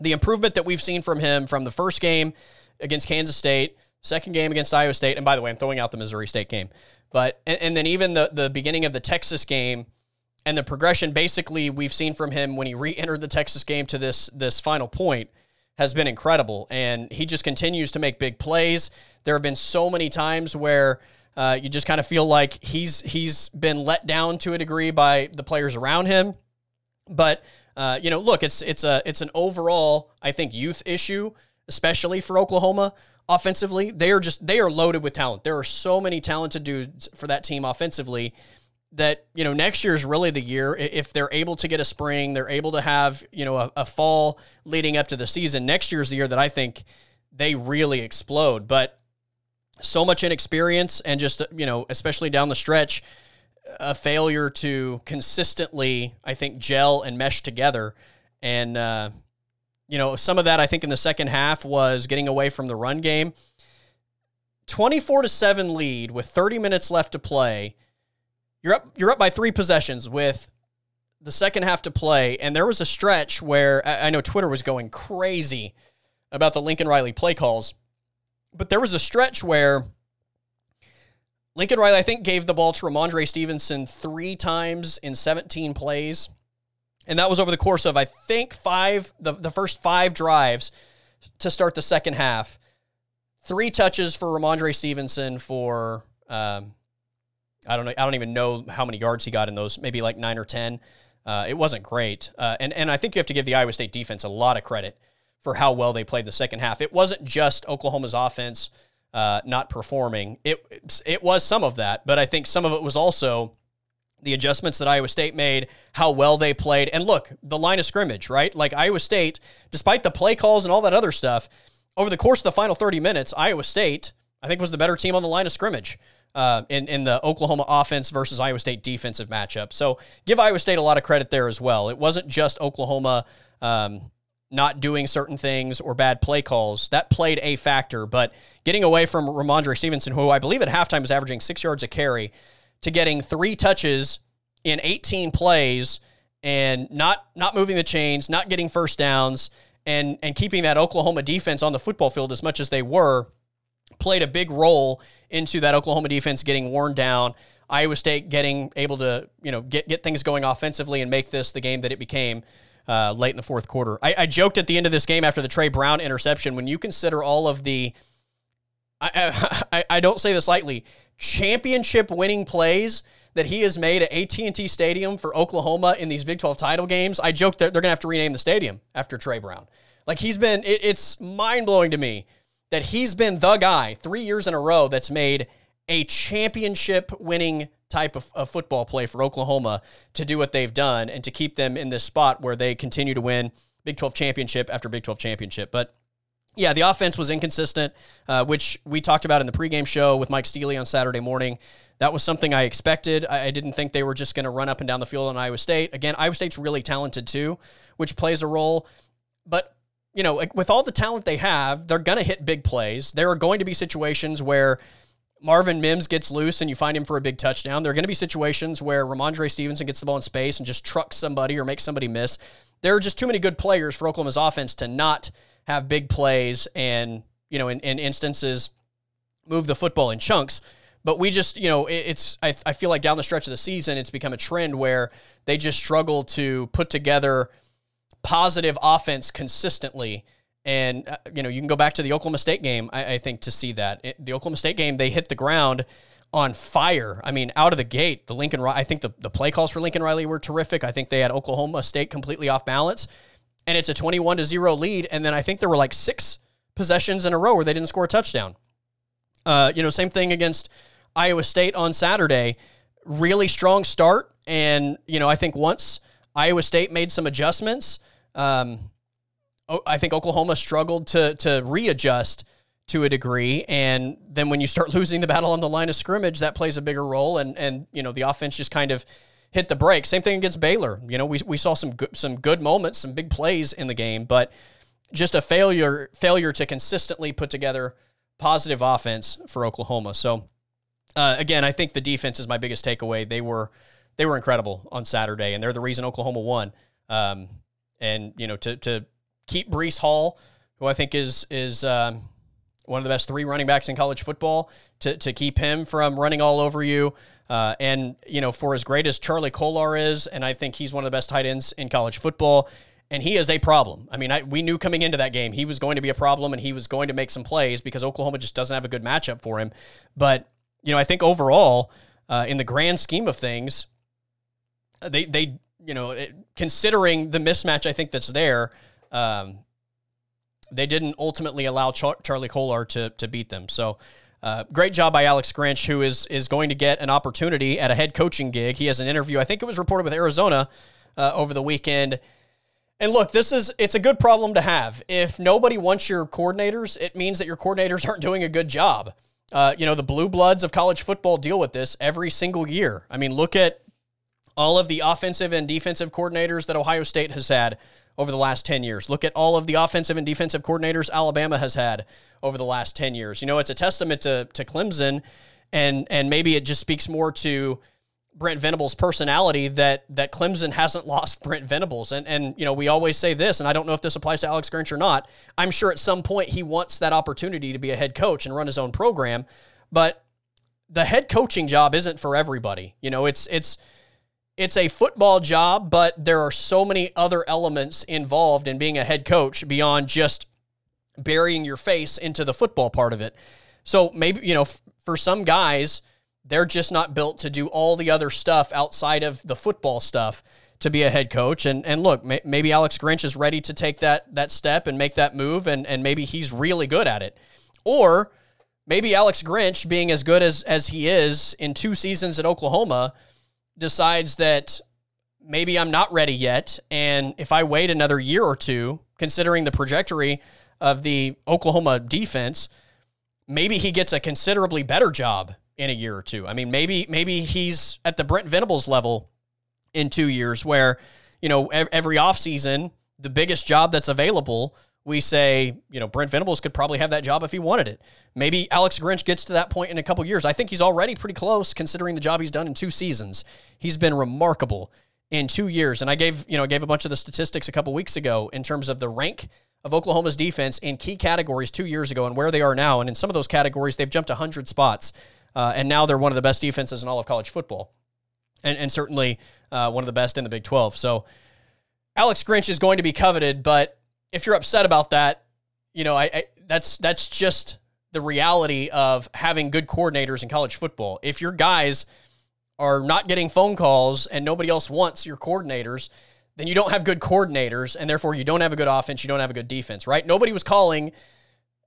The improvement that we've seen from him from the first game against Kansas State, second game against Iowa State, and by the way, I'm throwing out the Missouri State game, but and, and then even the the beginning of the Texas game and the progression basically we've seen from him when he re-entered the Texas game to this this final point has been incredible, and he just continues to make big plays. There have been so many times where uh, you just kind of feel like he's he's been let down to a degree by the players around him. But uh, you know, look, it's it's a it's an overall I think youth issue, especially for Oklahoma offensively. They are just they are loaded with talent. There are so many talented dudes for that team offensively that you know next year is really the year if they're able to get a spring they're able to have you know a, a, fall leading up to the season next year is the year that i think they really explode but so much inexperience and just you know especially down the stretch a failure to consistently i think gel and mesh together. And uh, you know some of that i think in the second half was getting away from the run game. 24 to 7 lead with 30 minutes left to play. You're up you're up by three possessions with the second half to play. And there was a stretch where i know twitter was going crazy about the lincoln riley play calls but there was a stretch where Lincoln Riley, I think, gave the ball to Rhamondre Stevenson three times in 17 plays. And that was over the course of, I think, five, the, the first five drives to start the second half. Three touches for Rhamondre Stevenson for, um, I don't know, I don't even know how many yards he got in those, maybe like nine or 10. Uh, it wasn't great. Uh, and, and I think you have to give the Iowa State defense a lot of credit for how well they played the second half. It wasn't just Oklahoma's offense uh, not performing. It it was some of that, but I think some of it was also the adjustments that Iowa State made, how well they played, and look, the line of scrimmage, right? Like Iowa State, despite the play calls and all that other stuff, over the course of the final 30 minutes, Iowa State, I think, was the better team on the line of scrimmage. Uh, in in the Oklahoma offense versus Iowa State defensive matchup, so give Iowa State a lot of credit there as well. It wasn't just Oklahoma um, not doing certain things or bad play calls. That played a factor, but getting away from Rhamondre Stevenson, who I believe at halftime was averaging six yards a carry, to getting three touches in 18 plays and not not moving the chains, not getting first downs, and and keeping that Oklahoma defense on the football field as much as they were, played a big role into that Oklahoma defense getting worn down. Iowa State getting able to you know get get things going offensively and make this the game that it became uh, late in the fourth quarter. I, I, joked at the end of this game after the Tre Brown interception when you consider all of the, I, I, I don't say this lightly, championship winning plays that he has made at AT&T Stadium for Oklahoma in these Big 12 title games. I joked that they're going to have to rename the stadium after Tre Brown. Like he's been, it, it's mind blowing to me that he's been the guy three years in a row that's made a championship winning type of, of, football play for Oklahoma to do what they've done and to keep them in this spot where they continue to win Big 12 championship after Big 12 championship. But Yeah, the offense was inconsistent, uh, which we talked about in the pregame show with Mike Steely on Saturday morning. That was something I expected. I, I didn't think they were just going to run up and down the field on Iowa State. Again, Iowa State's really talented too, which plays a role. But you know, with all the talent they have, they're going to hit big plays. There are going to be situations where Marvin Mims gets loose and you find him for a big touchdown. There are going to be situations where Rhamondre Stevenson gets the ball in space and just trucks somebody or makes somebody miss. There are just too many good players for Oklahoma's offense to not have big plays and, you know, in, in instances, move the football in chunks. But we just, you know, it's, I, I feel like down the stretch of the season, it's become a trend where they just struggle to put together positive offense consistently. And, uh, you know, you can go back to the Oklahoma State game, I, I think, to see that. It, the Oklahoma State game, they hit the ground on fire. I mean, out of the gate, the Lincoln, I think the, the play calls for Lincoln Riley were terrific. I think they had Oklahoma State completely off balance. And it's a 21 to 0 lead. And then I think there were like six possessions in a row where they didn't score a touchdown. Uh, you know, same thing against Iowa State on Saturday. Really strong start. And, you know, I think once Iowa State made some adjustments, um, I think Oklahoma struggled to to readjust to a degree, and then when you start losing the battle on the line of scrimmage, that plays a bigger role, and and you know the offense just kind of hit the brakes. Same thing against Baylor. You know, we we saw some good, some good moments, some big plays in the game, but just a failure failure to consistently put together positive offense for Oklahoma. So uh, again, I think the defense is my biggest takeaway. They were they were incredible on Saturday, and they're the reason Oklahoma won. Um, and you know to to keep Breece Hall, who I think is is um, one of the best three running backs in college football, to to keep him from running all over you. Uh, and you know, for as great as Charlie Kolar is, and I think he's one of the best tight ends in college football, and he is a problem. I mean, I, we knew coming into that game he was going to be a problem, and he was going to make some plays because Oklahoma just doesn't have a good matchup for him. But you know, I think overall, uh, in the grand scheme of things, they they you know, it, considering the mismatch, I think that's there. Um, they didn't ultimately allow Char- Charlie Kolar to to beat them. So. Uh, great job by Alex Grinch, who is is going to get an opportunity at a head coaching gig. He has an interview. I think it was reported with Arizona uh, over the weekend. And look, this is it's a good problem to have. If nobody wants your coordinators, it means that your coordinators aren't doing a good job. Uh, you know, the blue bloods of college football deal with this every single year. I mean, look at all of the offensive and defensive coordinators that Ohio State has had over the last 10 years. Look at all of the offensive and defensive coordinators Alabama has had over the last 10 years. You know, it's a testament to, to Clemson, and, and maybe it just speaks more to Brent Venables' personality that that Clemson hasn't lost Brent Venables. And and you know, we always say this, and I don't know if this applies to Alex Grinch or not. I'm sure at some point he wants that opportunity to be a head coach and run his own program, but the head coaching job isn't for everybody. You know, it's it's it's a football job, but there are so many other elements involved in being a head coach beyond just burying your face into the football part of it. So maybe, you know, f- for some guys, they're just not built to do all the other stuff outside of the football stuff to be a head coach. And and look, may, maybe Alex Grinch is ready to take that that step and make that move, and and maybe he's really good at it. Or maybe Alex Grinch, being as good as as he is in two seasons at Oklahoma, decides that maybe I'm not ready yet. And if I wait another year or two, considering the trajectory of the Oklahoma defense, maybe he gets a considerably better job in a year or two. I mean, maybe maybe he's at the Brent Venables level in two years, where you know every offseason, the biggest job that's available we say, you know, Brent Venables could probably have that job if he wanted it. Maybe Alex Grinch gets to that point in a couple years. I think he's already pretty close considering the job he's done in two seasons. He's been remarkable in two years. And I gave, you know, gave a bunch of the statistics a couple weeks ago in terms of the rank of Oklahoma's defense in key categories two years ago and where they are now. And in some of those categories, they've jumped 100 spots. Uh, and now they're one of the best defenses in all of college football. And, and certainly uh, one of the best in the Big 12. So Alex Grinch is going to be coveted, but if you're upset about that, you know, I, I that's that's just the reality of having good coordinators in college football. If your guys are not getting phone calls and nobody else wants your coordinators, then you don't have good coordinators and therefore you don't have a good offense, you don't have a good defense, right? Nobody was calling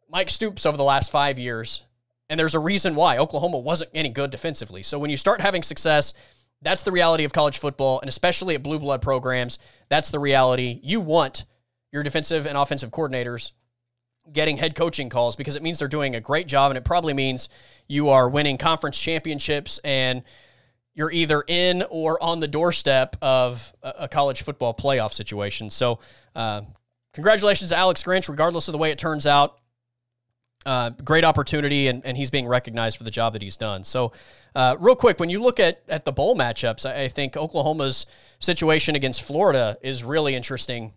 Mike Stoops over the last 5 years. And there's a reason why Oklahoma wasn't any good defensively. So when you start having success, that's the reality of college football and especially at blue blood programs, that's the reality. You want your defensive and offensive coordinators getting head coaching calls because it means they're doing a great job and it probably means you are winning conference championships and you're either in or on the doorstep of a, college football playoff situation. So, uh, congratulations to Alex Grinch, regardless of the way it turns out. Uh, great opportunity, and, and he's being recognized for the job that he's done. So, uh, real quick, when you look at, at the bowl matchups, I, I think Oklahoma's situation against Florida is really interesting.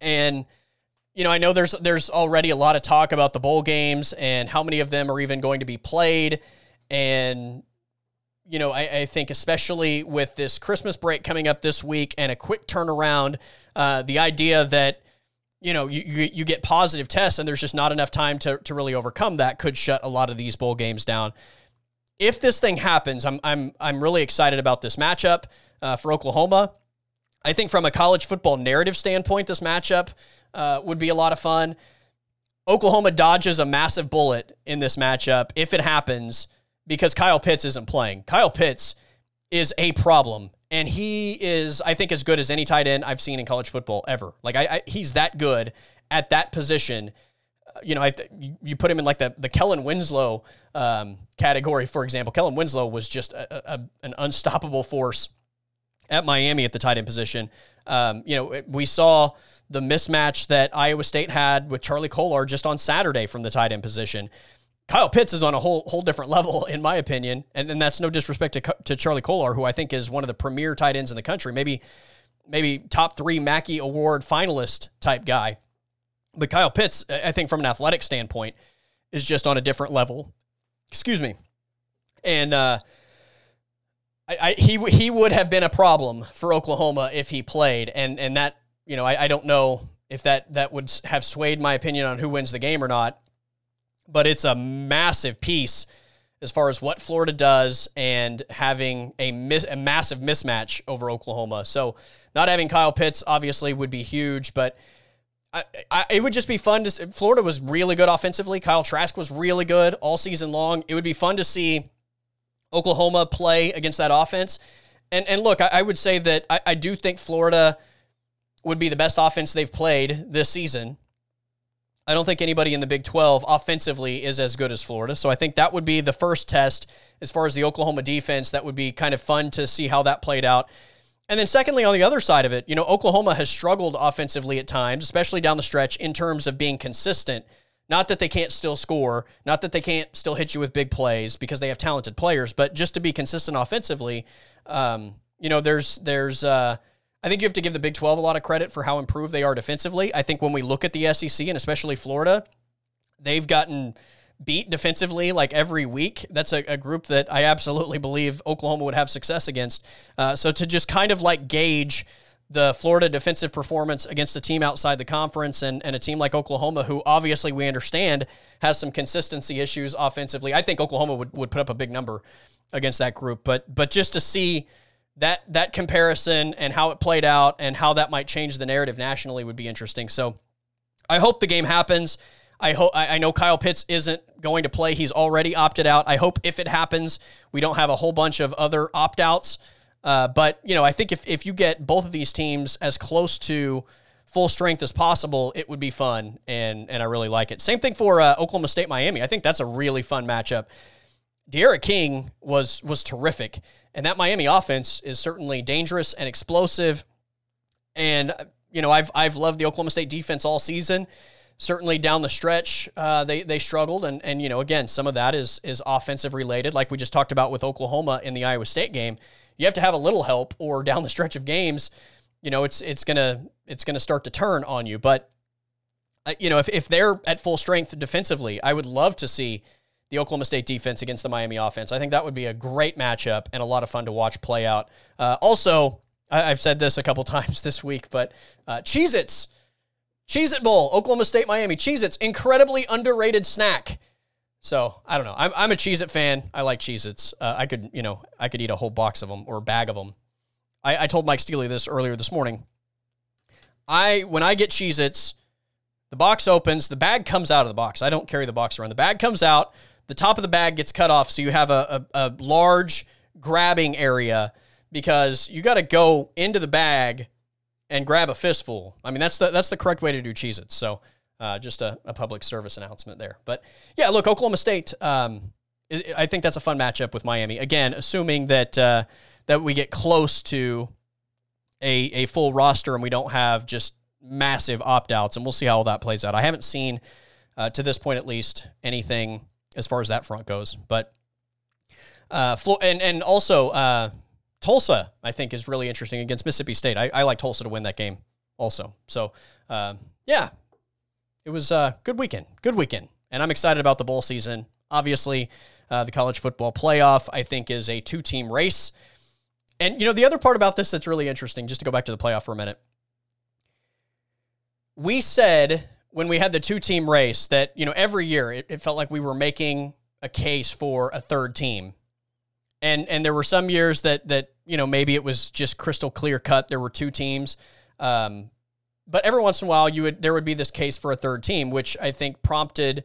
And you know, I know there's there's already a lot of talk about the bowl games and how many of them are even going to be played. And you know, I, I think especially with this Christmas break coming up this week and a quick turnaround, uh, the idea that you know you, you, you get positive tests and there's just not enough time to to really overcome that could shut a lot of these bowl games down. If this thing happens, I'm I'm I'm really excited about this matchup uh, for Oklahoma. I think from a college football narrative standpoint, this matchup uh, would be a lot of fun. Oklahoma dodges a massive bullet in this matchup if it happens because Kyle Pitts isn't playing. Kyle Pitts is a problem, and he is, I think, as good as any tight end I've seen in college football ever. Like, I, I he's that good at that position. Uh, you know, I, you put him in like the, the Kellen Winslow um, category, for example. Kellen Winslow was just a, a, an unstoppable force at Miami at the tight end position. Um, you know, we saw the mismatch that Iowa State had with Charlie Kolar just on Saturday from the tight end position. Kyle Pitts is on a whole whole different level, in my opinion, and, and that's no disrespect to, to Charlie Kolar, who I think is one of the premier tight ends in the country, maybe maybe top three Mackey Award finalist type guy. But Kyle Pitts, I think from an athletic standpoint, is just on a different level. Excuse me, and uh, I, I, he he would have been a problem for Oklahoma if he played, and and that you know, I, I don't know if that that would have swayed my opinion on who wins the game or not, but it's a massive piece as far as what Florida does and having a, mis- a massive mismatch over Oklahoma. So not having Kyle Pitts obviously would be huge, but I, I, it would just be fun to. Florida was really good offensively. Kyle Trask was really good all season long. It would be fun to see Oklahoma play against that offense. And and look, I, I would say that I, I do think Florida would be the best offense they've played this season. I don't think anybody in the Big 12 offensively is as good as Florida. So I think that would be the first test as far as the Oklahoma defense. That would be kind of fun to see how that played out. And then, secondly, on the other side of it, you know, Oklahoma has struggled offensively at times, especially down the stretch, in terms of being consistent. Not that they can't still score, not that they can't still hit you with big plays because they have talented players, but just to be consistent offensively, um, you know, there's there's uh, I think you have to give the Big 12 a lot of credit for how improved they are defensively. I think when we look at the SEC and especially Florida, they've gotten beat defensively like every week. That's a, a group that I absolutely believe Oklahoma would have success against. Uh, so to just kind of like gauge the Florida defensive performance against a team outside the conference and, and a team like Oklahoma, who obviously we understand has some consistency issues offensively, I think Oklahoma would, would put up a big number against that group. But but just to see that that comparison and how it played out and how that might change the narrative nationally would be interesting. So I hope the game happens. I hope I know Kyle Pitts isn't going to play. He's already opted out. I hope if it happens, we don't have a whole bunch of other opt outs. Uh, but you know, I think if if you get both of these teams as close to full strength as possible, it would be fun, and and I really like it. Same thing for uh, Oklahoma State Miami. I think that's a really fun matchup. D'Eriq King was was terrific, and that Miami offense is certainly dangerous and explosive. And you know, I've I've loved the Oklahoma State defense all season. Certainly down the stretch, uh, they they struggled, and and you know, again, some of that is is offensive related, like we just talked about with Oklahoma in the Iowa State game. You have to have a little help, or down the stretch of games, you know, it's it's gonna it's gonna start to turn on you. But uh, you know, if if they're at full strength defensively, I would love to see the Oklahoma State defense against the Miami offense. I think that would be a great matchup and a lot of fun to watch play out. Uh, also, I, have said this a couple times this week, but uh, Cheez Its, Cheez It Bowl, Oklahoma State, Miami, Cheez Its, incredibly underrated snack. So I don't know. I'm, I'm a Cheez It fan. I like Cheez Its. Uh, I could, you know, I could eat a whole box of them or a bag of them. I, I told Mike Steely this earlier this morning. I, when I get Cheez Its, the box opens, the bag comes out of the box. I don't carry the box around. The bag comes out the top of the bag gets cut off, so you have a, a, a large grabbing area because you got to go into the bag and grab a fistful. I mean, that's the that's the correct way to do Cheez Its. So Uh, just a, a, public service announcement there. But yeah, look, Oklahoma State. Um, I think that's a fun matchup with Miami. Again, assuming that uh, that we get close to a a full roster and we don't have just massive opt outs, and we'll see how all that plays out. I haven't seen uh, to this point, at least, anything as far as that front goes. But uh, and and also uh, Tulsa, I think, is really interesting against Mississippi State. I, I like Tulsa to win that game also. So uh, yeah, it was a good weekend. Good weekend, and I'm excited about the bowl season. Obviously, uh, the college football playoff I think is a two team race. And you know the other part about this that's really interesting, just to go back to the playoff for a minute. We said when we had the two team race that you know every year it, it felt like we were making a case for a third team and and there were some years that that you know maybe it was just crystal clear cut. There were two teams, um, but every once in a while you would there would be this case for a third team, which I think prompted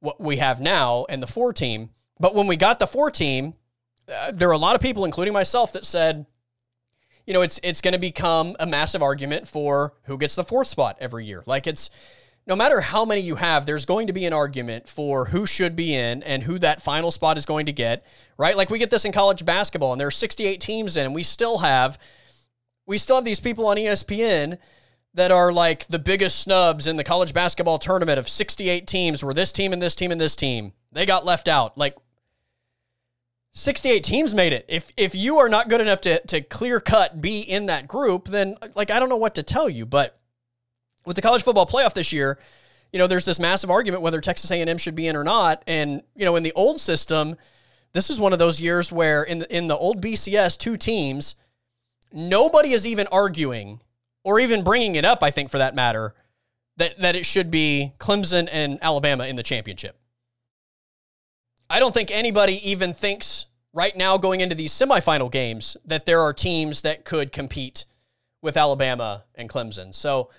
what we have now and the four team. But when we got the four team, uh, there were a lot of people, including myself, that said, you know, it's it's going to become a massive argument for who gets the fourth spot every year. Like it's no matter how many you have, there's going to be an argument for who should be in and who that final spot is going to get, right? Like we get this in college basketball and there are 68 teams in and we still have we still have these people on ESPN that are like the biggest snubs in the college basketball tournament of 68 teams where this team and this team and this team they got left out. Like 68 teams made it. If if you are not good enough to to clear cut be in that group, then like I don't know what to tell you, but with the college football playoff this year, you know, there's this massive argument whether Texas A&M should be in or not. And you know, in the old system, this is one of those years where in the, in the old BCS, two teams, nobody is even arguing or even bringing it up. I think for that matter, that that it should be Clemson and Alabama in the championship. I don't think anybody even thinks right now going into these semifinal games that there are teams that could compete with Alabama and Clemson. So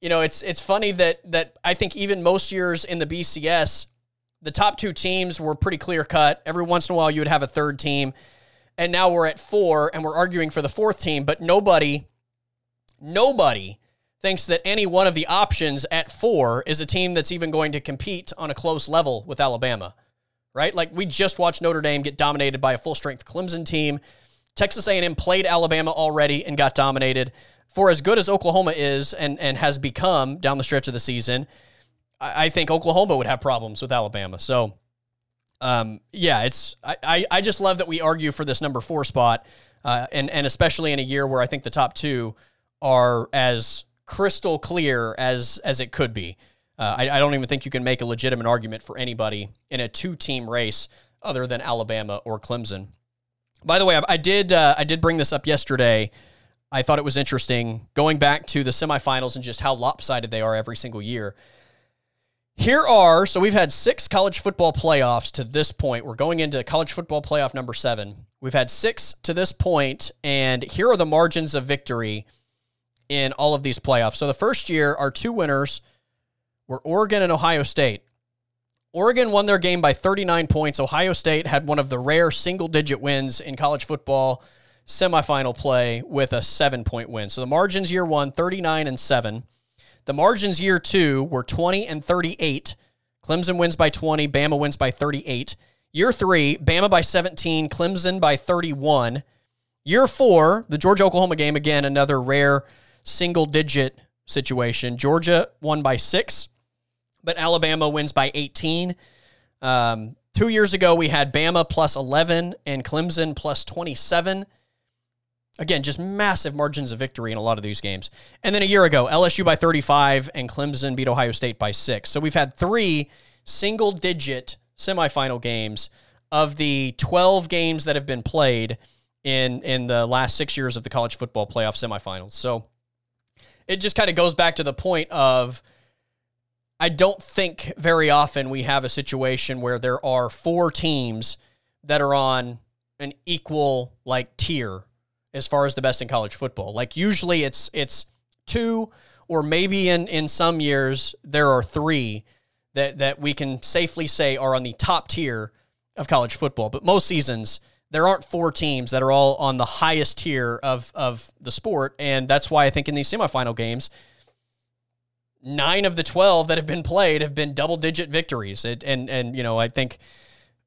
you know, it's it's funny that that I think even most years in the BCS, the top two teams were pretty clear cut. Every once in a while, you would have a third team, and now we're at four, and we're arguing for the fourth team. But nobody, nobody thinks that any one of the options at four is a team that's even going to compete on a close level with Alabama, right? Like we just watched Notre Dame get dominated by a full strength Clemson team. Texas A&M played Alabama already and got dominated for as good as Oklahoma is and, and has become down the stretch of the season, I, I think Oklahoma would have problems with Alabama. So, um, yeah, it's I, I, I, just love that we argue for this number four spot, uh, and and especially in a year where I think the top two are as crystal clear as as it could be. Uh, I, I don't even think you can make a legitimate argument for anybody in a two team race other than Alabama or Clemson. By the way, I, I did uh, I did bring this up yesterday I thought it was interesting going back to the semifinals and just how lopsided they are every single year. Here are, so we've had six college football playoffs to this point. We're going into college football playoff number seven. We've had six to this point, and here are the margins of victory in all of these playoffs. So the first year, our two winners were Oregon and Ohio State. Oregon won their game by 39 points. Ohio State had one of the rare single digit wins in college football semifinal play with a seven point win. So the margins year one, 39 and 7. The margins year two were 20 and 38. Clemson wins by 20, Bama wins by 38. Year three, Bama by 17, Clemson by 31. Year four, the Georgia Oklahoma game, again, another rare single digit situation. Georgia won by six, but Alabama wins by 18. Um, two years ago, we had Bama plus 11 and Clemson plus 27. Again, just massive margins of victory in a lot of these games. And then a year ago, LSU by 35 and Clemson beat Ohio State by six. So we've had three single digit semifinal games of the 12 games that have been played in, in the last six years of the college football playoff semifinals. So it just kind of goes back to the point of I don't think very often we have a situation where there are four teams that are on an equal like tier as far as the best in college football. Like usually it's it's two or maybe in in some years there are three that that we can safely say are on the top tier of college football. But most seasons there aren't four teams that are all on the highest tier of of the sport, and that's why I think in these semifinal games, nine of the 12 that have been played have been double digit victories. It, and, and, you know, I think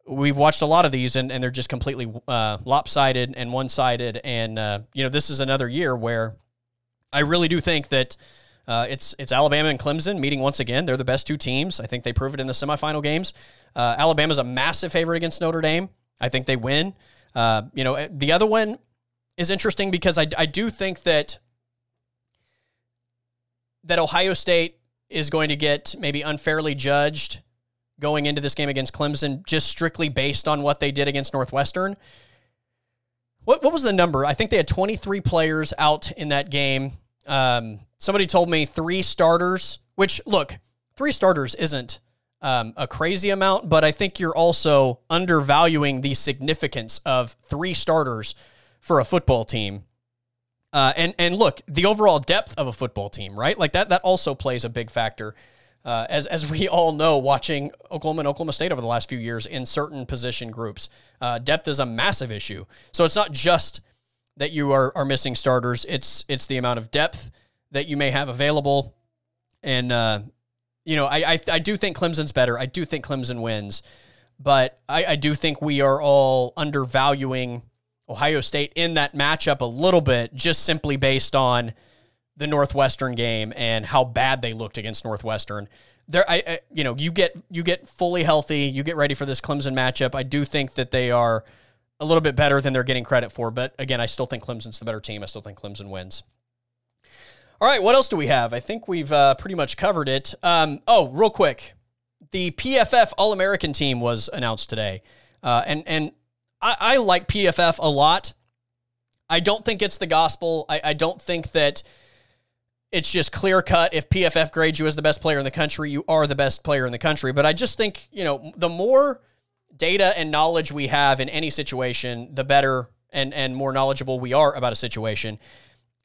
we've watched a lot of these and, and they're just completely uh, lopsided and one sided. And, uh, you know, this is another year where I really do think that uh, it's it's Alabama and Clemson meeting once again. They're the best two teams. I think they prove it in the semifinal games. Uh, Alabama's a massive favorite against Notre Dame. I think they win. Uh, you know, the other one is interesting because I, I do think that that Ohio State is going to get maybe unfairly judged going into this game against Clemson, just strictly based on what they did against Northwestern. What what was the number? I think they had 23 players out in that game. Um, somebody told me three starters. Which look, three starters isn't um, a crazy amount, but I think you're also undervaluing the significance of three starters for a football team. Uh, and and look, the overall depth of a football team, right? Like that that also plays a big factor. Uh, as as we all know, watching Oklahoma and Oklahoma State over the last few years in certain position groups, uh, depth is a massive issue. So it's not just that you are are missing starters; it's it's the amount of depth that you may have available. And uh, you know, I, I, I do think Clemson's better. I do think Clemson wins, but I, I do think we are all undervaluing Ohio State in that matchup a little bit, just simply based on the Northwestern game and how bad they looked against Northwestern. There, I, I, you know, you get you get fully healthy, you get ready for this Clemson matchup. I do think that they are a little bit better than they're getting credit for, but again, I still think Clemson's the better team. I still think Clemson wins. All right, what else do we have? I think we've uh, pretty much covered it. Um, oh, real quick, the PFF All American team was announced today, uh, and and I, I, like PFF a lot. I don't think it's the gospel. I, I don't think that it's just clear cut. If PFF grades you as the best player in the country, you are the best player in the country. But I just think you know the more data and knowledge we have in any situation, the better and and more knowledgeable we are about a situation.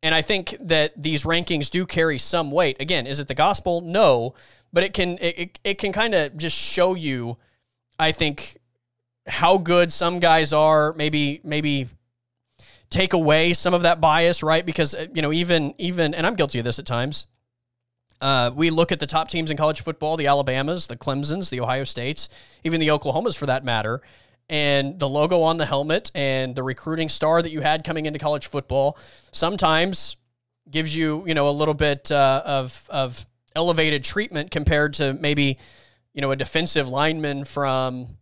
And I think that these rankings do carry some weight. Again, is it the gospel? No, but it can it, it can kind of just show you I think how good some guys are, maybe maybe take away some of that bias, right? Because uh, you know, even even and I'm guilty of this at times. Uh, we look at the top teams in college football, the Alabamas, the Clemsons, the Ohio States, even the Oklahomas for that matter, and the logo on the helmet and the recruiting star that you had coming into college football sometimes gives you, you know, a little bit uh, of of elevated treatment compared to maybe, you know, a defensive lineman from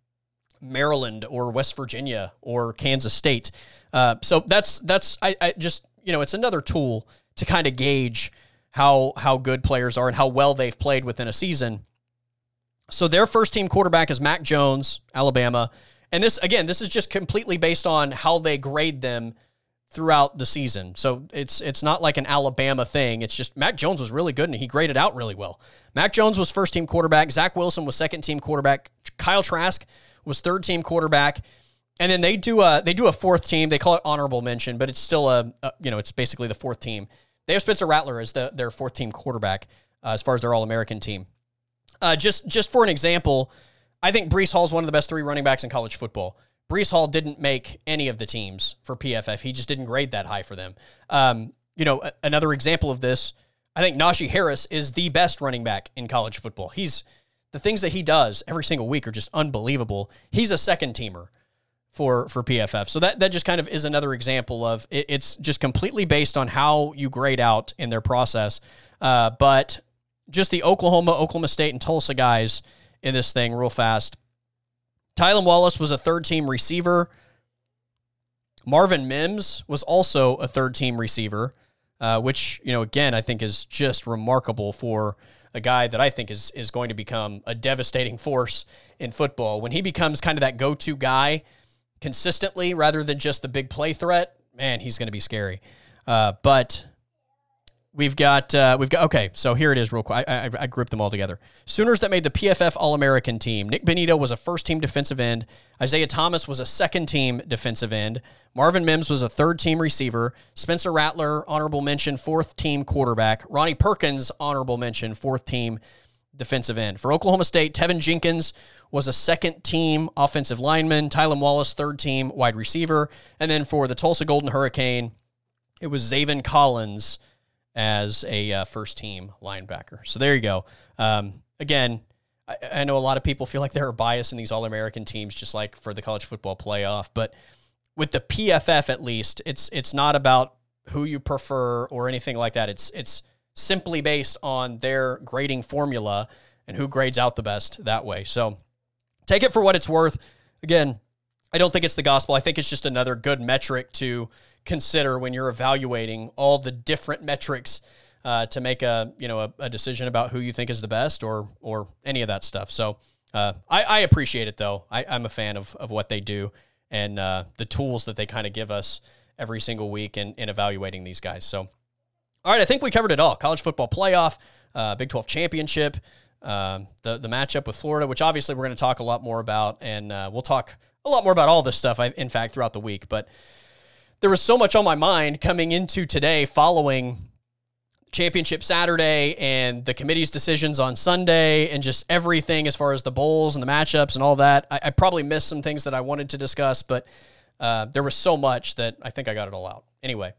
Maryland or West Virginia or Kansas State. Uh, so that's that's I, I just you know it's another tool to kind of gauge how how good players are and how well they've played within a season. So their first team quarterback is Mac Jones, Alabama. And this again, this is just completely based on how they grade them throughout the season. So it's it's not like an Alabama thing. It's just Mac Jones was really good and he graded out really well. Mac Jones was first team quarterback. Zach Wilson was second team quarterback. Kyle Trask was third team quarterback. And then they do a they do a fourth team. They call it honorable mention, but it's still a, a you know it's basically the fourth team. They have Spencer Rattler as the, their fourth team quarterback uh, as far as their All American team. Uh, just just for an example, I think Breece Hall is one of the best three running backs in college football. Breece Hall didn't make any of the teams for PFF. He just didn't grade that high for them. Um, you know, a- another example of this, I think Najee Harris is the best running back in college football. He's the things that he does every single week are just unbelievable. He's a second teamer for for PFF. So that that just kind of is another example of it, it's just completely based on how you grade out in their process. Uh, but just the Oklahoma, Oklahoma State, and Tulsa guys in this thing real fast. Tylan Wallace was a third team receiver. Marvin Mims was also a third team receiver, uh, which, you know, again, I think is just remarkable for a guy that I think is, is going to become a devastating force in football. When he becomes kind of that go to guy consistently rather than just the big play threat, man, he's going to be scary. Uh, but We've got uh, we've got okay. So here it is, real quick. I, I, I grouped them all together. Sooners that made the PFF All American team. Nik Bonitto was a first team defensive end. Isaiah Thomas was a second team defensive end. Marvin Mims was a third team receiver. Spencer Rattler honorable mention fourth team quarterback. Ronnie Perkins honorable mention fourth team defensive end. For Oklahoma State, Teven Jenkins was a second team offensive lineman. Tylan Wallace third team wide receiver, and then for the Tulsa Golden Hurricane, it was Zaven Collins as a uh, first team linebacker. So there you go. Um, again, I, I, know a lot of people feel like there are biased in these All American teams, just like for the college football playoff. But with the PFF, at least, it's it's not about who you prefer or anything like that. It's it's simply based on their grading formula and who grades out the best that way. So take it for what it's worth. Again, I don't think it's the gospel. I think it's just another good metric to consider when you're evaluating all the different metrics uh, to make a you know a, a, decision about who you think is the best or or any of that stuff. So uh, I, I, appreciate it though. I, am a fan of of what they do and uh, the tools that they kind of give us every single week in, in evaluating these guys. So all right, I think we covered it all. College football playoff, uh, Big 12 championship. Um, the the matchup with Florida, which obviously we're going to talk a lot more about, and uh, we'll talk a lot more about all this stuff. in fact, throughout the week, but there was so much on my mind coming into today, following championship Saturday and the committee's decisions on Sunday, and just everything as far as the bowls and the matchups and all that. I, I probably missed some things that I wanted to discuss, but uh, there was so much that I think I got it all out. Anyway.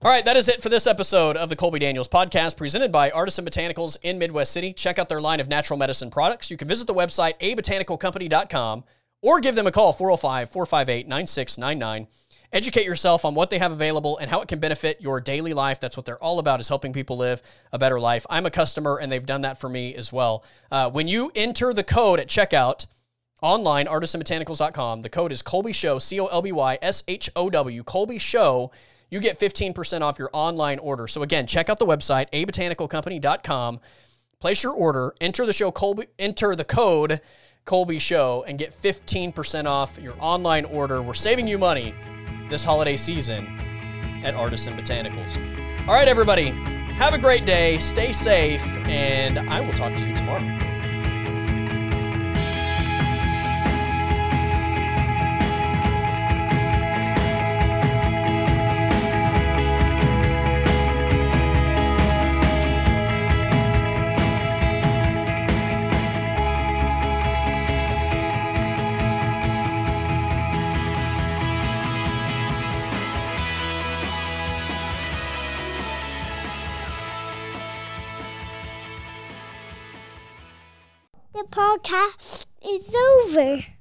All right, that is it for this episode of the Colby Daniels podcast presented by Artisan Botanicals in Midwest City. Check out their line of natural medicine products. You can visit the website abotanicalcompany.com or give them a call 405 458 9699. Educate yourself on what they have available and how it can benefit your daily life. That's what they're all about is helping people live a better life. I'm a customer and they've done that for me as well. Uh, when you enter the code at checkout, online, artisanbotanicals.com. The code is Colby Show, C O L B Y S H O W, Colby Show you get 15% off your online order. So again, check out the website, abotanicalcompany.com, place your order, enter the show Colby, enter the code Colby Show, and get 15% off your online order. We're saving you money this holiday season at Artisan Botanicals. All right, everybody, have a great day, stay safe, and I will talk to you tomorrow. Podcast is over.